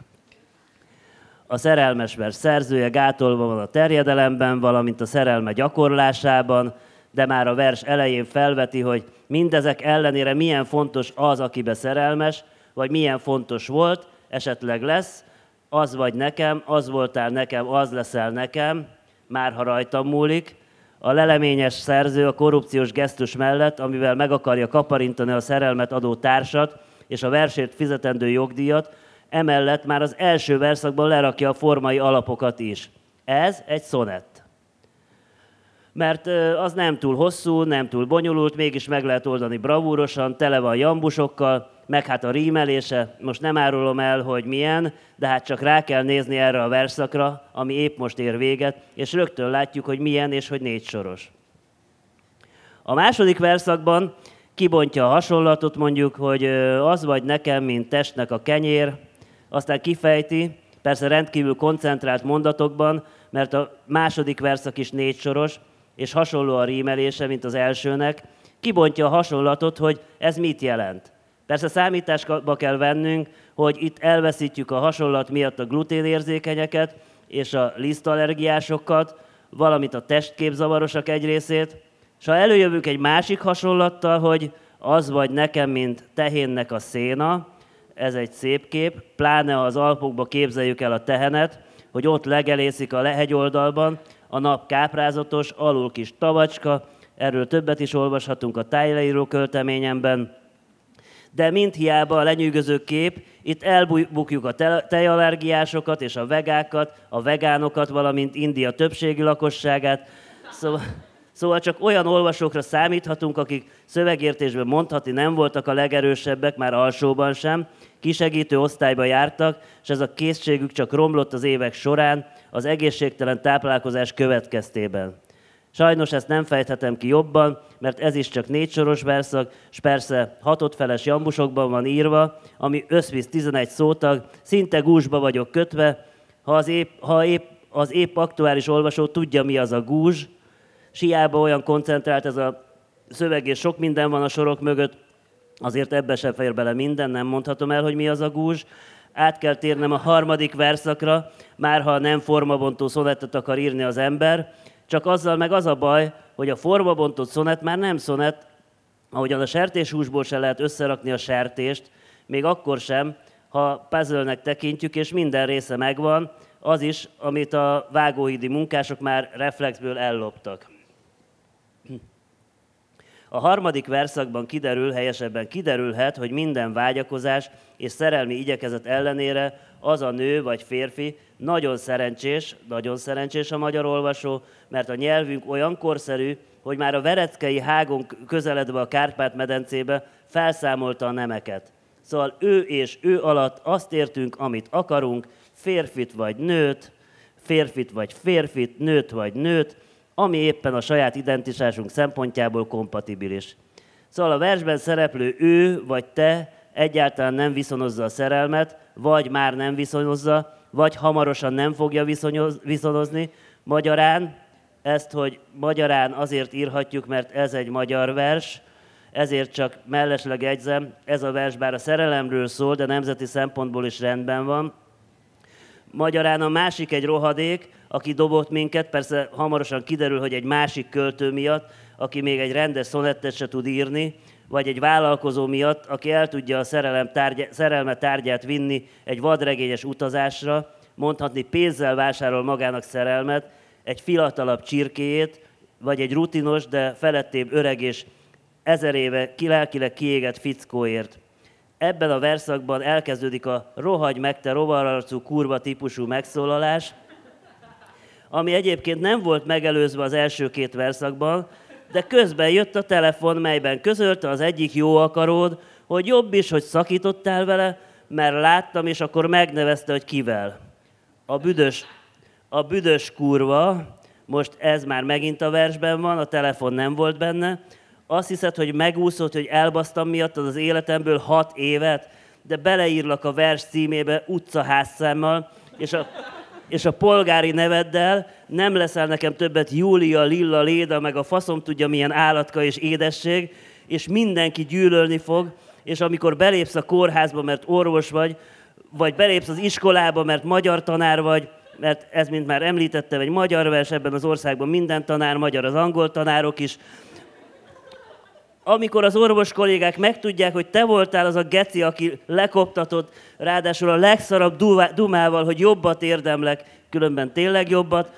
A szerelmes vers szerzője gátolva van a terjedelemben, valamint a szerelme gyakorlásában, de már a vers elején felveti, hogy mindezek ellenére milyen fontos az, akibe szerelmes, vagy milyen fontos volt, esetleg lesz, az vagy nekem, az voltál nekem, az leszel nekem, már ha rajtam múlik. A leleményes szerző a korrupciós gesztus mellett, amivel meg akarja kaparintani a szerelmet adó társat és a versét fizetendő jogdíjat, emellett már az első verszakban lerakja a formai alapokat is. Ez egy szonett. Mert az nem túl hosszú, nem túl bonyolult, mégis meg lehet oldani bravúrosan, tele van jambusokkal, meg hát a rímelése, most nem árulom el, hogy milyen, de hát csak rá kell nézni erre a verszakra, ami épp most ér véget, és rögtön látjuk, hogy milyen és hogy négy soros. A második verszakban kibontja a hasonlatot, mondjuk, hogy az vagy nekem, mint testnek a kenyér, aztán kifejti, persze rendkívül koncentrált mondatokban, mert a második verszak is négy soros, és hasonló a rímelése, mint az elsőnek, kibontja a hasonlatot, hogy ez mit jelent. Persze számításba kell vennünk, hogy itt elveszítjük a hasonlat miatt a gluténérzékenyeket és a lisztallergiásokat, valamint a testképzavarosak egy részét, és ha előjövünk egy másik hasonlattal, hogy az vagy nekem, mint tehénnek a széna, ez egy szép kép, pláne az Alpokba képzeljük el a tehenet, hogy ott legelészik a lehegyoldalban, a nap káprázatos, alul kis tavacska, erről többet is olvashatunk a tájleíró költeményemben, de mint hiába a lenyűgöző kép, itt elbukjuk a tejallergiásokat és a vegákat, a vegánokat, valamint India többségi lakosságát. Szóval, szóval csak olyan olvasókra számíthatunk, akik szövegértésben mondhatni nem voltak a legerősebbek, már alsóban sem, kisegítő osztályba jártak, és ez a készségük csak romlott az évek során az egészségtelen táplálkozás következtében. Sajnos ezt nem fejthetem ki jobban, mert ez is csak négy soros verszak, és persze hatodfeles jambusokban van írva, ami összvisz 11 szótag, szinte gúzsba vagyok kötve, ha, az épp, ha épp, az épp aktuális olvasó tudja, mi az a gúzs, siába olyan koncentrált ez a szöveg, és sok minden van a sorok mögött, azért ebbe sem fér bele minden, nem mondhatom el, hogy mi az a gúzs. Át kell térnem a harmadik verszakra, már ha nem formabontó szonettet akar írni az ember, csak azzal meg az a baj, hogy a formabontott szonet már nem szonet, ahogyan a sertéshúsból se lehet összerakni a sertést, még akkor sem, ha puzzle tekintjük, és minden része megvan, az is, amit a vágóhídi munkások már reflexből elloptak. A harmadik verszakban kiderül, helyesebben kiderülhet, hogy minden vágyakozás és szerelmi igyekezet ellenére az a nő vagy férfi nagyon szerencsés, nagyon szerencsés a magyar olvasó, mert a nyelvünk olyan korszerű, hogy már a Vereckei hágon közeledve a Kárpát-medencébe felszámolta a nemeket. Szóval ő és ő alatt azt értünk, amit akarunk, férfit vagy nőt, férfit vagy férfit, nőt vagy nőt, ami éppen a saját identitásunk szempontjából kompatibilis. Szóval a versben szereplő ő vagy te egyáltalán nem viszonozza a szerelmet, vagy már nem viszonozza, vagy hamarosan nem fogja viszonozni. Magyarán ezt, hogy magyarán azért írhatjuk, mert ez egy magyar vers, ezért csak mellesleg egyzem, ez a vers bár a szerelemről szól, de nemzeti szempontból is rendben van. Magyarán a másik egy rohadék, aki dobott minket, persze hamarosan kiderül, hogy egy másik költő miatt, aki még egy rendes szonettet se tud írni, vagy egy vállalkozó miatt, aki el tudja a szerelem tárgy, szerelme tárgyát vinni egy vadregényes utazásra, mondhatni pénzzel vásárol magának szerelmet, egy fiatalabb csirkéjét, vagy egy rutinos, de felettébb öreg és ezer éve kilelkileg kiégett fickóért. Ebben a verszakban elkezdődik a rohagy meg te rovararcú kurva típusú megszólalás, ami egyébként nem volt megelőzve az első két verszakban, de közben jött a telefon, melyben közölte az egyik jó akaród, hogy jobb is, hogy szakítottál vele, mert láttam, és akkor megnevezte, hogy kivel. A büdös, a büdös kurva, most ez már megint a versben van, a telefon nem volt benne, azt hiszed, hogy megúszott, hogy elbasztam miattad az életemből hat évet, de beleírlak a vers címébe utcaházszámmal, és a és a polgári neveddel nem leszel nekem többet Júlia, Lilla, Léda, meg a faszom tudja milyen állatka és édesség, és mindenki gyűlölni fog, és amikor belépsz a kórházba, mert orvos vagy, vagy belépsz az iskolába, mert magyar tanár vagy, mert ez, mint már említettem, egy magyar vers, ebben az országban minden tanár magyar, az angol tanárok is, amikor az orvos kollégák megtudják, hogy te voltál az a geci, aki lekoptatott, ráadásul a legszarabb dumával, hogy jobbat érdemlek, különben tényleg jobbat,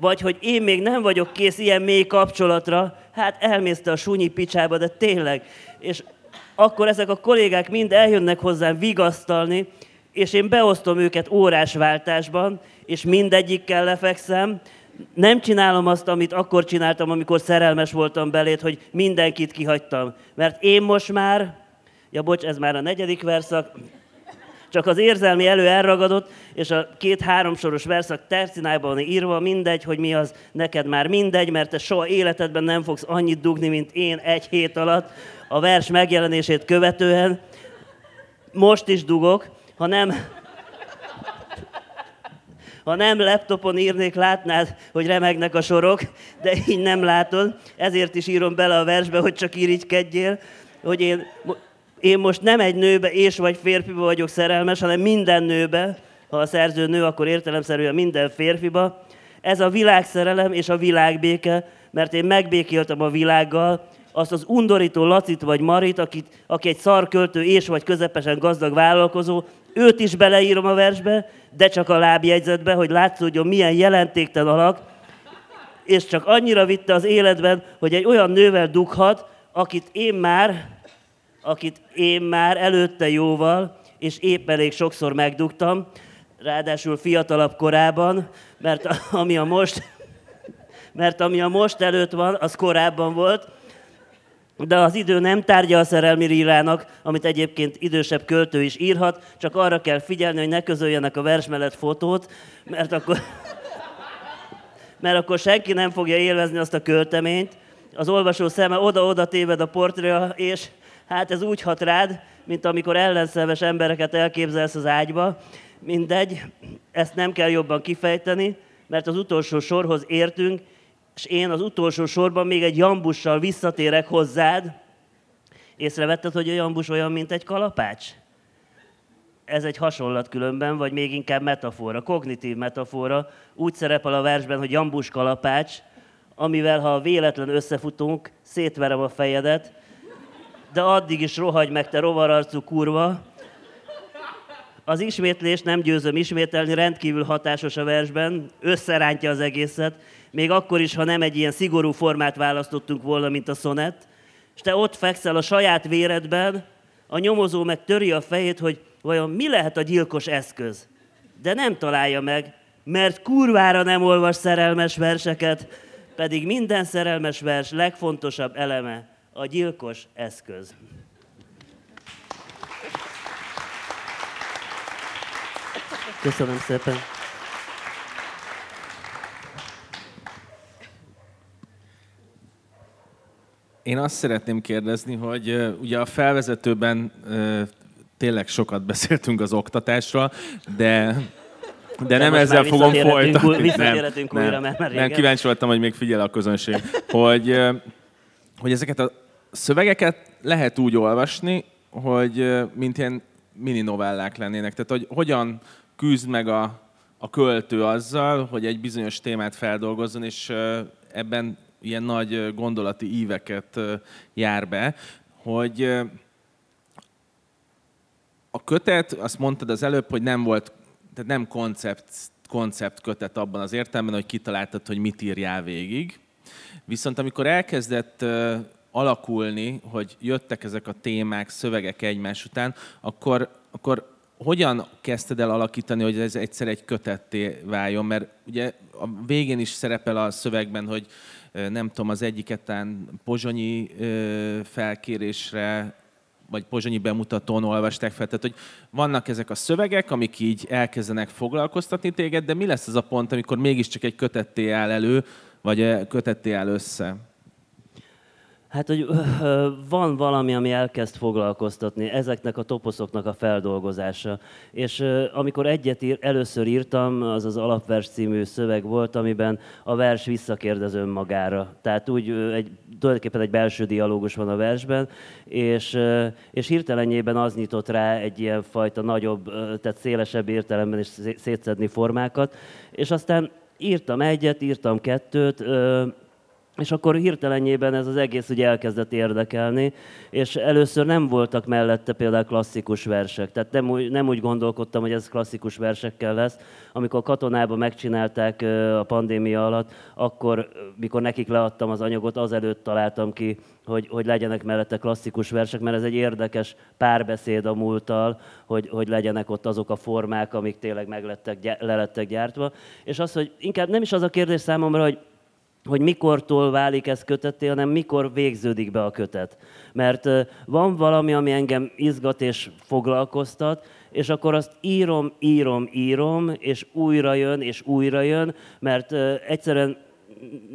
vagy hogy én még nem vagyok kész ilyen mély kapcsolatra, hát elmészte a sunyi picsába, de tényleg. És akkor ezek a kollégák mind eljönnek hozzám vigasztalni, és én beosztom őket órásváltásban, és mindegyikkel lefekszem, nem csinálom azt, amit akkor csináltam, amikor szerelmes voltam belét, hogy mindenkit kihagytam. Mert én most már, ja bocs, ez már a negyedik verszak, csak az érzelmi elő elragadott, és a két-három soros verszak tercinájban írva, mindegy, hogy mi az, neked már mindegy, mert te soha életedben nem fogsz annyit dugni, mint én egy hét alatt a vers megjelenését követően. Most is dugok, ha nem, ha nem laptopon írnék, látnád, hogy remegnek a sorok, de így nem látod. Ezért is írom bele a versbe, hogy csak irigykedjél, hogy én, én most nem egy nőbe és vagy férfiba vagyok szerelmes, hanem minden nőbe. Ha a szerző nő, akkor értelemszerűen minden férfiba. Ez a világszerelem és a világbéke, mert én megbékéltem a világgal, azt az undorító Lacit vagy Marit, akit, aki egy szarköltő és vagy közepesen gazdag vállalkozó, őt is beleírom a versbe, de csak a lábjegyzetbe, hogy látszódjon milyen jelentéktelen alak, és csak annyira vitte az életben, hogy egy olyan nővel dughat, akit én már, akit én már előtte jóval, és épp elég sokszor megdugtam, ráadásul fiatalabb korában, mert ami a most, mert ami a most előtt van, az korábban volt, de az idő nem tárgya a szerelmi rírának, amit egyébként idősebb költő is írhat, csak arra kell figyelni, hogy ne közöljenek a vers mellett fotót, mert akkor, mert akkor senki nem fogja élvezni azt a költeményt. Az olvasó szeme oda-oda téved a portréra, és hát ez úgy hat rád, mint amikor ellenszemes embereket elképzelsz az ágyba. Mindegy, ezt nem kell jobban kifejteni, mert az utolsó sorhoz értünk, és én az utolsó sorban még egy jambussal visszatérek hozzád. Észrevetted, hogy a jambus olyan, mint egy kalapács? Ez egy hasonlat különben, vagy még inkább metafora, kognitív metafora. Úgy szerepel a versben, hogy jambus kalapács, amivel ha véletlen összefutunk, szétverem a fejedet, de addig is rohagy meg, te rovararcú kurva. Az ismétlés nem győzöm ismételni, rendkívül hatásos a versben, összerántja az egészet, még akkor is, ha nem egy ilyen szigorú formát választottunk volna, mint a szonett, és te ott fekszel a saját véredben, a nyomozó meg töri a fejét, hogy vajon mi lehet a gyilkos eszköz. De nem találja meg, mert kurvára nem olvas szerelmes verseket, pedig minden szerelmes vers legfontosabb eleme a gyilkos eszköz. Köszönöm szépen. Én azt szeretném kérdezni, hogy ugye a felvezetőben tényleg sokat beszéltünk az oktatásról, de de nem ezzel fogom folytatni. Nem, újra, mert nem, nem, kíváncsi voltam, hogy még figyel a közönség. Hogy, hogy ezeket a szövegeket lehet úgy olvasni, hogy mint ilyen mini novellák lennének. Tehát, hogy hogyan küzd meg a, a költő azzal, hogy egy bizonyos témát feldolgozzon, és ebben ilyen nagy gondolati íveket jár be, hogy a kötet, azt mondtad az előbb, hogy nem volt, tehát nem koncept, koncept kötet abban az értelemben, hogy kitaláltad, hogy mit írjál végig. Viszont amikor elkezdett alakulni, hogy jöttek ezek a témák, szövegek egymás után, akkor, akkor hogyan kezdted el alakítani, hogy ez egyszer egy kötetté váljon? Mert ugye a végén is szerepel a szövegben, hogy nem tudom, az egyiketán pozsonyi felkérésre vagy pozsonyi bemutatón olvasták fel. Tehát, hogy vannak ezek a szövegek, amik így elkezdenek foglalkoztatni téged, de mi lesz az a pont, amikor mégiscsak egy kötetté áll elő, vagy kötetté áll össze? Hát, hogy van valami, ami elkezd foglalkoztatni, ezeknek a toposzoknak a feldolgozása. És amikor egyet ír, először írtam, az az Alapvers című szöveg volt, amiben a vers visszakérdez önmagára. Tehát úgy egy, tulajdonképpen egy belső dialógus van a versben, és, és hirtelenjében az nyitott rá egy ilyen fajta nagyobb, tehát szélesebb értelemben is szétszedni formákat. És aztán írtam egyet, írtam kettőt, és akkor hirtelenjében ez az egész ugye elkezdett érdekelni, és először nem voltak mellette például klasszikus versek. Tehát nem úgy, nem úgy gondolkodtam, hogy ez klasszikus versekkel lesz. Amikor katonában megcsinálták a pandémia alatt, akkor, mikor nekik leadtam az anyagot, azelőtt találtam ki, hogy, hogy legyenek mellette klasszikus versek, mert ez egy érdekes párbeszéd a múlttal, hogy, hogy legyenek ott azok a formák, amik tényleg meg lettek, le lettek gyártva. És az, hogy inkább nem is az a kérdés számomra, hogy hogy mikortól válik ez kötetté, hanem mikor végződik be a kötet. Mert van valami, ami engem izgat és foglalkoztat, és akkor azt írom, írom, írom, és újra jön, és újra jön, mert egyszerűen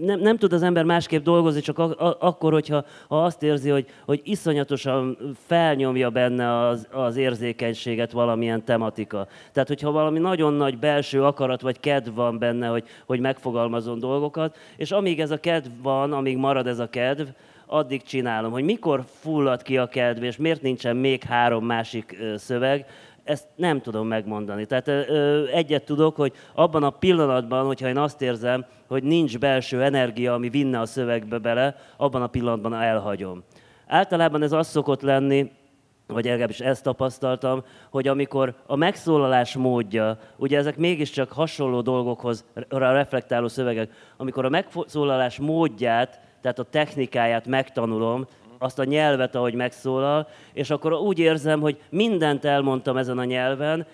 nem, nem tud az ember másképp dolgozni, csak a, a, akkor, hogyha ha azt érzi, hogy, hogy iszonyatosan felnyomja benne az, az érzékenységet valamilyen tematika. Tehát, hogyha valami nagyon nagy belső akarat vagy kedv van benne, hogy, hogy megfogalmazon dolgokat, és amíg ez a kedv van, amíg marad ez a kedv, addig csinálom. Hogy mikor fullad ki a kedv, és miért nincsen még három másik szöveg, ezt nem tudom megmondani. Tehát ö, egyet tudok, hogy abban a pillanatban, hogyha én azt érzem, hogy nincs belső energia, ami vinne a szövegbe bele, abban a pillanatban elhagyom. Általában ez az szokott lenni, vagy legalábbis ezt tapasztaltam, hogy amikor a megszólalás módja, ugye ezek mégiscsak hasonló dolgokhoz reflektáló szövegek, amikor a megszólalás módját, tehát a technikáját megtanulom, azt a nyelvet, ahogy megszólal, és akkor úgy érzem, hogy mindent elmondtam ezen a nyelven,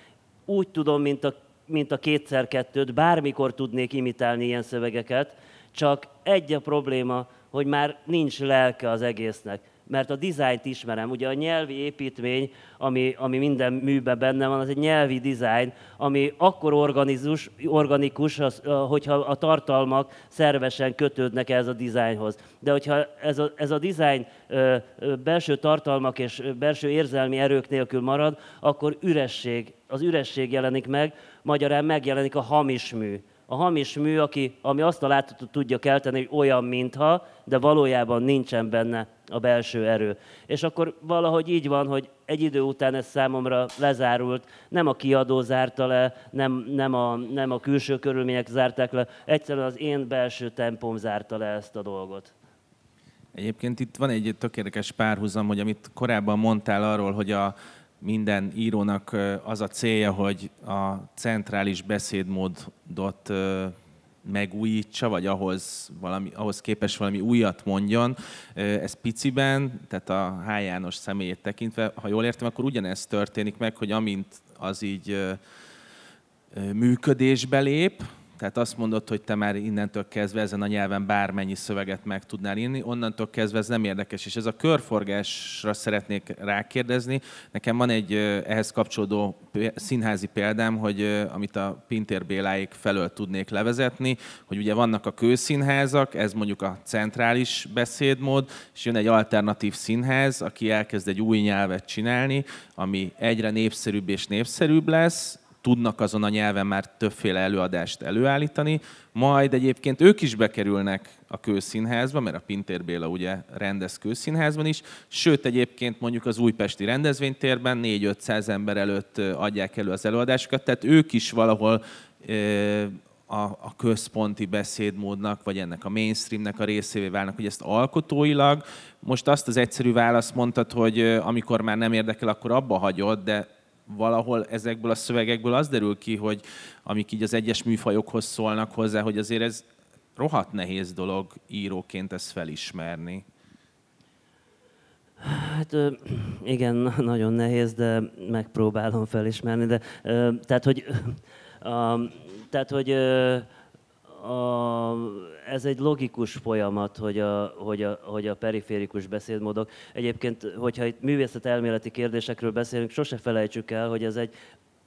úgy tudom, mint a, mint a kétszer-kettőt, bármikor tudnék imitálni ilyen szövegeket, csak egy a probléma, hogy már nincs lelke az egésznek mert a dizájnt ismerem. Ugye a nyelvi építmény, ami, ami minden műben benne van, az egy nyelvi dizájn, ami akkor organikus, organikus az, hogyha a tartalmak szervesen kötődnek ez a dizájnhoz. De hogyha ez a, ez a dizájn belső tartalmak és belső érzelmi erők nélkül marad, akkor üresség, az üresség jelenik meg, magyarán megjelenik a hamis mű a hamis mű, aki, ami azt a látszatot tudja kelteni, hogy olyan, mintha, de valójában nincsen benne a belső erő. És akkor valahogy így van, hogy egy idő után ez számomra lezárult, nem a kiadó zárta le, nem, nem, a, nem a külső körülmények zárták le, egyszerűen az én belső tempom zárta le ezt a dolgot. Egyébként itt van egy tökéletes párhuzam, hogy amit korábban mondtál arról, hogy a, minden írónak az a célja, hogy a centrális beszédmódot megújítsa, vagy ahhoz, valami, ahhoz képes valami újat mondjon. Ez piciben, tehát a H. János személyét tekintve, ha jól értem, akkor ugyanezt történik meg, hogy amint az így működésbe lép, tehát azt mondod, hogy te már innentől kezdve ezen a nyelven bármennyi szöveget meg tudnál írni, onnantól kezdve ez nem érdekes. És ez a körforgásra szeretnék rákérdezni. Nekem van egy ehhez kapcsolódó színházi példám, hogy amit a Pintér Béláik felől tudnék levezetni, hogy ugye vannak a kőszínházak, ez mondjuk a centrális beszédmód, és jön egy alternatív színház, aki elkezd egy új nyelvet csinálni, ami egyre népszerűbb és népszerűbb lesz, tudnak azon a nyelven már többféle előadást előállítani, majd egyébként ők is bekerülnek a kőszínházba, mert a Pintér Béla ugye rendez kőszínházban is, sőt egyébként mondjuk az újpesti rendezvénytérben 4-500 ember előtt adják elő az előadásokat, tehát ők is valahol a, a központi beszédmódnak, vagy ennek a mainstreamnek a részévé válnak, hogy ezt alkotóilag, most azt az egyszerű választ mondtad, hogy amikor már nem érdekel, akkor abba hagyod, de valahol ezekből a szövegekből az derül ki, hogy amik így az egyes műfajokhoz szólnak hozzá, hogy azért ez rohadt nehéz dolog íróként ezt felismerni. Hát igen, nagyon nehéz, de megpróbálom felismerni. De, tehát, hogy, tehát, hogy a, ez egy logikus folyamat, hogy a, hogy, a, hogy a periférikus beszédmódok. Egyébként, hogyha itt művészetelméleti kérdésekről beszélünk, sose felejtsük el, hogy ez egy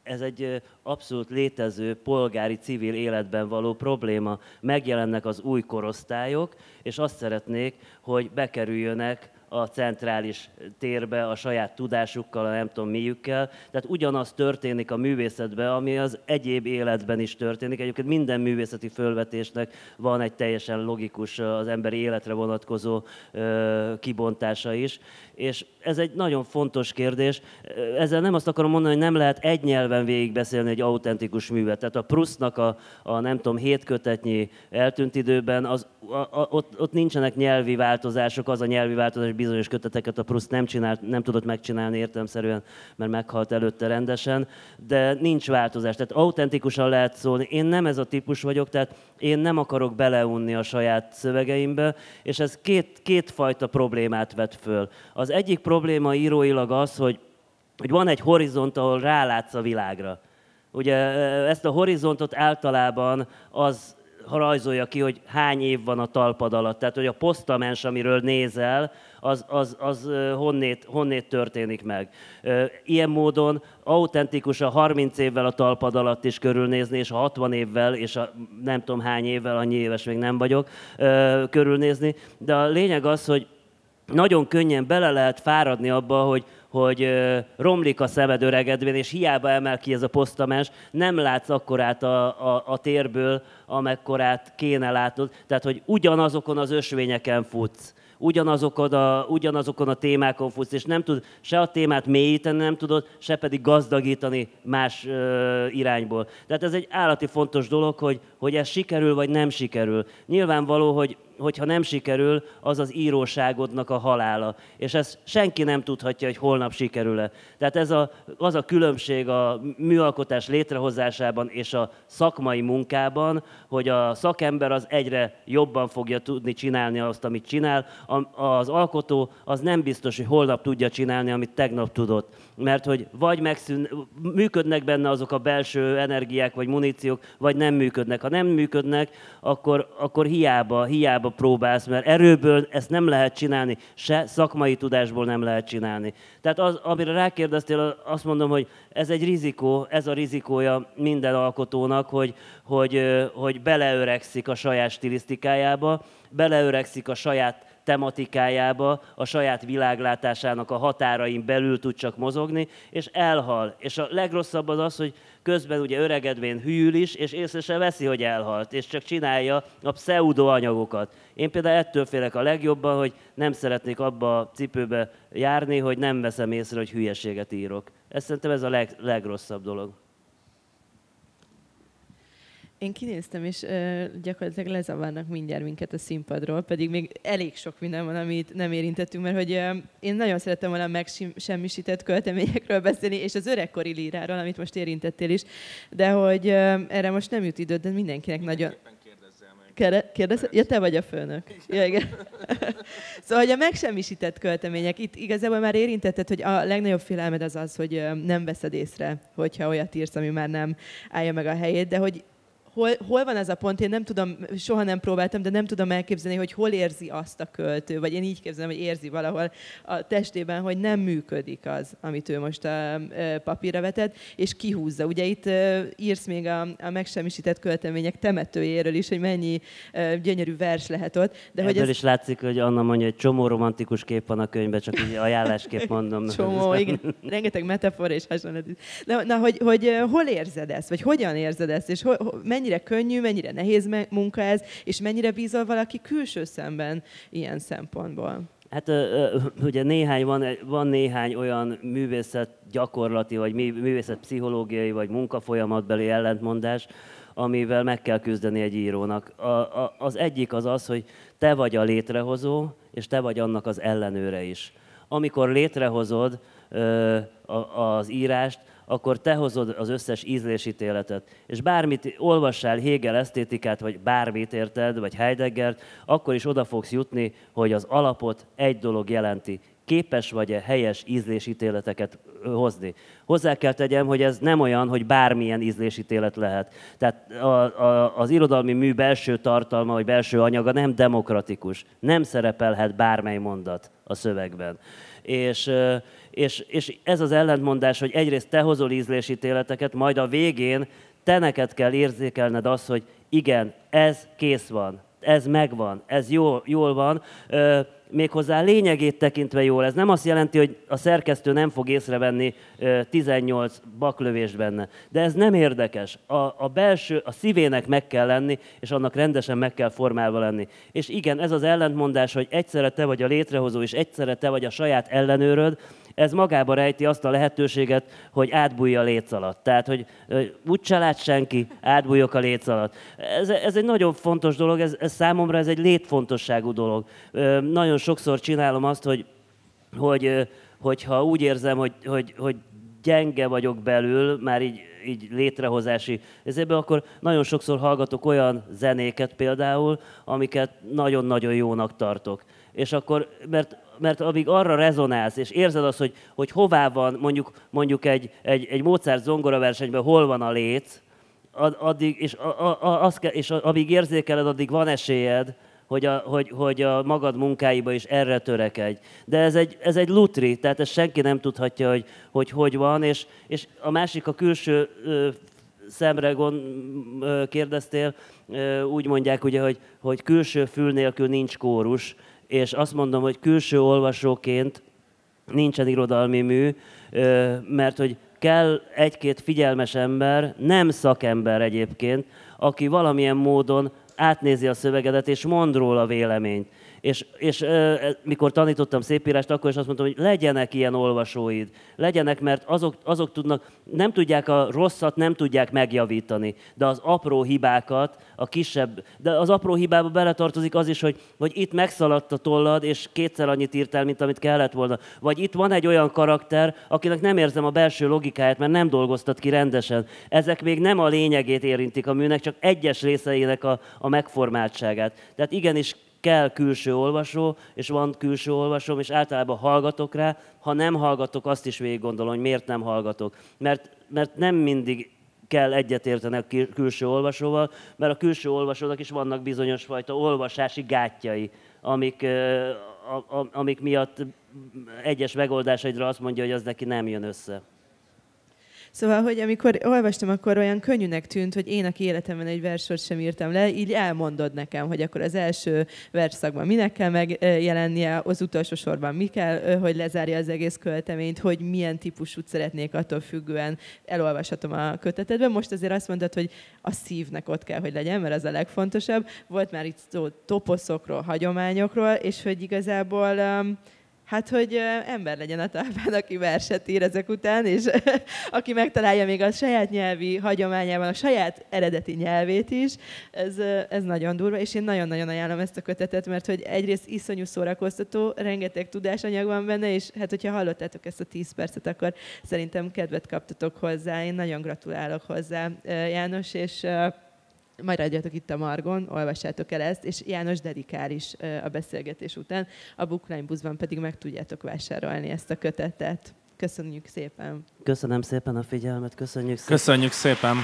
ez egy abszolút létező polgári civil életben való probléma. Megjelennek az új korosztályok, és azt szeretnék, hogy bekerüljönek a centrális térbe a saját tudásukkal, a nem tudom miükkel. Tehát ugyanaz történik a művészetben, ami az egyéb életben is történik. Egyébként minden művészeti fölvetésnek van egy teljesen logikus, az emberi életre vonatkozó kibontása is. És ez egy nagyon fontos kérdés. Ezzel nem azt akarom mondani, hogy nem lehet egy nyelven végigbeszélni egy autentikus művet. Tehát a Prusznak a, a nem tudom, hétkötetnyi eltűnt időben az a, a, ott, ott nincsenek nyelvi változások, az a nyelvi változás bizonyos köteteket a Proust nem, csinált, nem tudott megcsinálni értelmszerűen, mert meghalt előtte rendesen, de nincs változás. Tehát autentikusan lehet szólni. Én nem ez a típus vagyok, tehát én nem akarok beleunni a saját szövegeimbe, és ez két, kétfajta problémát vet föl. Az egyik probléma íróilag az, hogy, hogy van egy horizont, ahol rálátsz a világra. Ugye ezt a horizontot általában az rajzolja ki, hogy hány év van a talpad alatt. Tehát, hogy a posztamens, amiről nézel, az, az, az honnét, honnét történik meg. Ilyen módon autentikus a 30 évvel a talpad alatt is körülnézni, és a 60 évvel, és a nem tudom hány évvel, annyi éves még nem vagyok, körülnézni. De a lényeg az, hogy nagyon könnyen bele lehet fáradni abba, hogy, hogy romlik a szemed öregedvén, és hiába emel ki ez a posztamens, nem látsz akkorát a, a, a térből, amekkorát kéne látnod. Tehát, hogy ugyanazokon az ösvényeken futsz ugyanazokon a, ugyanazokon a témákon futsz, és nem tud se a témát mélyíteni, nem tudod, se pedig gazdagítani más ö, irányból. Tehát ez egy állati fontos dolog, hogy, hogy ez sikerül, vagy nem sikerül. Nyilvánvaló, hogy hogyha nem sikerül, az az íróságodnak a halála. És ezt senki nem tudhatja, hogy holnap sikerül-e. Tehát ez a, az a különbség a műalkotás létrehozásában és a szakmai munkában, hogy a szakember az egyre jobban fogja tudni csinálni azt, amit csinál. Az alkotó az nem biztos, hogy holnap tudja csinálni, amit tegnap tudott mert hogy vagy megszűn, működnek benne azok a belső energiák vagy muníciók, vagy nem működnek. Ha nem működnek, akkor, akkor hiába, hiába próbálsz, mert erőből ezt nem lehet csinálni, se szakmai tudásból nem lehet csinálni. Tehát az, amire rákérdeztél, azt mondom, hogy ez egy rizikó, ez a rizikója minden alkotónak, hogy, hogy, hogy beleöregszik a saját stilisztikájába, beleöregszik a saját tematikájába, a saját világlátásának a határain belül tud csak mozogni, és elhal. És a legrosszabb az az, hogy közben ugye öregedvén hűl is, és észre se veszi, hogy elhalt, és csak csinálja a pseudo anyagokat. Én például ettől félek a legjobban, hogy nem szeretnék abba a cipőbe járni, hogy nem veszem észre, hogy hülyeséget írok. Ez szerintem ez a leg, legrosszabb dolog. Én kinéztem, és uh, gyakorlatilag lezavarnak mindjárt minket a színpadról, pedig még elég sok minden van, amit nem érintettünk, mert hogy uh, én nagyon szerettem volna megsemmisített költeményekről beszélni, és az öregkori líráról, amit most érintettél is, de hogy uh, erre most nem jut idő, de mindenkinek nagyon... Kérdez, ja, te vagy a főnök. Ja, igen. szóval, hogy a megsemmisített költemények, itt igazából már érintetted, hogy a legnagyobb félelmed az az, hogy nem veszed észre, hogyha olyat írsz, ami már nem állja meg a helyét, de hogy hol, hol van ez a pont, én nem tudom, soha nem próbáltam, de nem tudom elképzelni, hogy hol érzi azt a költő, vagy én így képzelem, hogy érzi valahol a testében, hogy nem működik az, amit ő most a papírra vetett, és kihúzza. Ugye itt írsz még a, a megsemmisített költemények temetőjéről is, hogy mennyi gyönyörű vers lehet ott. De Ebből hogy ez... is látszik, hogy Anna mondja, hogy csomó romantikus kép van a könyvben, csak így ajánlásképp mondom. csomó, igen. Rengeteg metafor és hasonló. Na, na hogy, hogy hol érzed ezt, vagy hogyan érzed ezt, és ho, mennyire mennyire könnyű, mennyire nehéz munka ez, és mennyire bízol valaki külső szemben ilyen szempontból? Hát ugye néhány, van, van néhány olyan művészet gyakorlati, vagy művészet pszichológiai, vagy munkafolyamatbeli ellentmondás, amivel meg kell küzdeni egy írónak. A, a, az egyik az az, hogy te vagy a létrehozó, és te vagy annak az ellenőre is. Amikor létrehozod ö, a, az írást, akkor te hozod az összes ízlésítéletet. És bármit olvassál, Hegel esztétikát, vagy bármit érted, vagy Heideggert, akkor is oda fogsz jutni, hogy az alapot egy dolog jelenti. Képes vagy-e helyes ízlésítéleteket hozni. Hozzá kell tegyem, hogy ez nem olyan, hogy bármilyen ízlésítélet lehet. Tehát a, a, az irodalmi mű belső tartalma, vagy belső anyaga nem demokratikus. Nem szerepelhet bármely mondat a szövegben. És, és, és ez az ellentmondás, hogy egyrészt te hozol ízlésítéleteket, majd a végén te neked kell érzékelned azt, hogy igen, ez kész van, ez megvan, ez jól, jól van. Méghozzá lényegét tekintve jól. Ez nem azt jelenti, hogy a szerkesztő nem fog észrevenni 18 baklövést benne. De ez nem érdekes. A, a belső, a szívének meg kell lenni, és annak rendesen meg kell formálva lenni. És igen, ez az ellentmondás, hogy egyszerre te vagy a létrehozó, és egyszerre te vagy a saját ellenőröd, ez magába rejti azt a lehetőséget, hogy átbújja a léc alatt. Tehát, hogy úgy család senki, átbújok a léc alatt. Ez, ez egy nagyon fontos dolog, ez, ez számomra ez egy létfontosságú dolog. Nagyon sokszor csinálom azt, hogy, hogy hogyha úgy érzem, hogy, hogy, hogy gyenge vagyok belül, már így, így létrehozási ezében, akkor nagyon sokszor hallgatok olyan zenéket például, amiket nagyon-nagyon jónak tartok. És akkor, mert mert amíg arra rezonálsz, és érzed azt, hogy, hogy hová van mondjuk, mondjuk egy, egy, egy Mozart zongora versenyben, hol van a léc, addig, és, a, a, az és amíg érzékeled, addig van esélyed, hogy a, hogy, hogy a magad munkáiba is erre törekedj. De ez egy, ez egy lutri, tehát ezt senki nem tudhatja, hogy hogy, hogy van, és, és a másik a külső ö, szemre gond, ö, kérdeztél, ö, úgy mondják ugye, hogy, hogy külső fül nélkül nincs kórus, és azt mondom, hogy külső olvasóként nincsen irodalmi mű, mert hogy kell egy-két figyelmes ember, nem szakember egyébként, aki valamilyen módon átnézi a szövegedet és mond róla véleményt. És, és e, mikor tanítottam szépírást, akkor is azt mondtam, hogy legyenek ilyen olvasóid. Legyenek, mert azok, azok tudnak, nem tudják a rosszat, nem tudják megjavítani, de az apró hibákat, a kisebb, de az apró hibába beletartozik az is, hogy, hogy itt megszaladt a tollad, és kétszer annyit írtál, mint amit kellett volna. Vagy itt van egy olyan karakter, akinek nem érzem a belső logikáját, mert nem dolgoztat ki rendesen. Ezek még nem a lényegét érintik a műnek, csak egyes részeinek a, a megformáltságát. Tehát igenis kell külső olvasó, és van külső olvasom, és általában hallgatok rá. Ha nem hallgatok, azt is végig gondolom, hogy miért nem hallgatok. Mert, mert nem mindig kell egyetérteni a külső olvasóval, mert a külső olvasónak is vannak bizonyos fajta olvasási gátjai, amik, amik miatt egyes megoldásaidra azt mondja, hogy az neki nem jön össze. Szóval, hogy amikor olvastam, akkor olyan könnyűnek tűnt, hogy én, aki életemben egy versort sem írtam le, így elmondod nekem, hogy akkor az első versszakban minek kell megjelennie, az utolsó sorban mi kell, hogy lezárja az egész költeményt, hogy milyen típusút szeretnék attól függően elolvashatom a kötetedben. Most azért azt mondtad, hogy a szívnek ott kell, hogy legyen, mert az a legfontosabb. Volt már itt szó toposzokról, hagyományokról, és hogy igazából um, Hát, hogy ember legyen a talpán, aki verset ír ezek után, és aki megtalálja még a saját nyelvi hagyományában a saját eredeti nyelvét is, ez, ez nagyon durva, és én nagyon-nagyon ajánlom ezt a kötetet, mert hogy egyrészt iszonyú szórakoztató, rengeteg tudásanyag van benne, és hát hogyha hallottátok ezt a 10 percet, akkor szerintem kedvet kaptatok hozzá. Én nagyon gratulálok hozzá, János, és maradjatok itt a Margon, olvassátok el ezt, és János dedikál is a beszélgetés után. A Bookline buszban pedig meg tudjátok vásárolni ezt a kötetet. Köszönjük szépen! Köszönöm szépen a figyelmet, köszönjük szépen! Köszönjük szépen!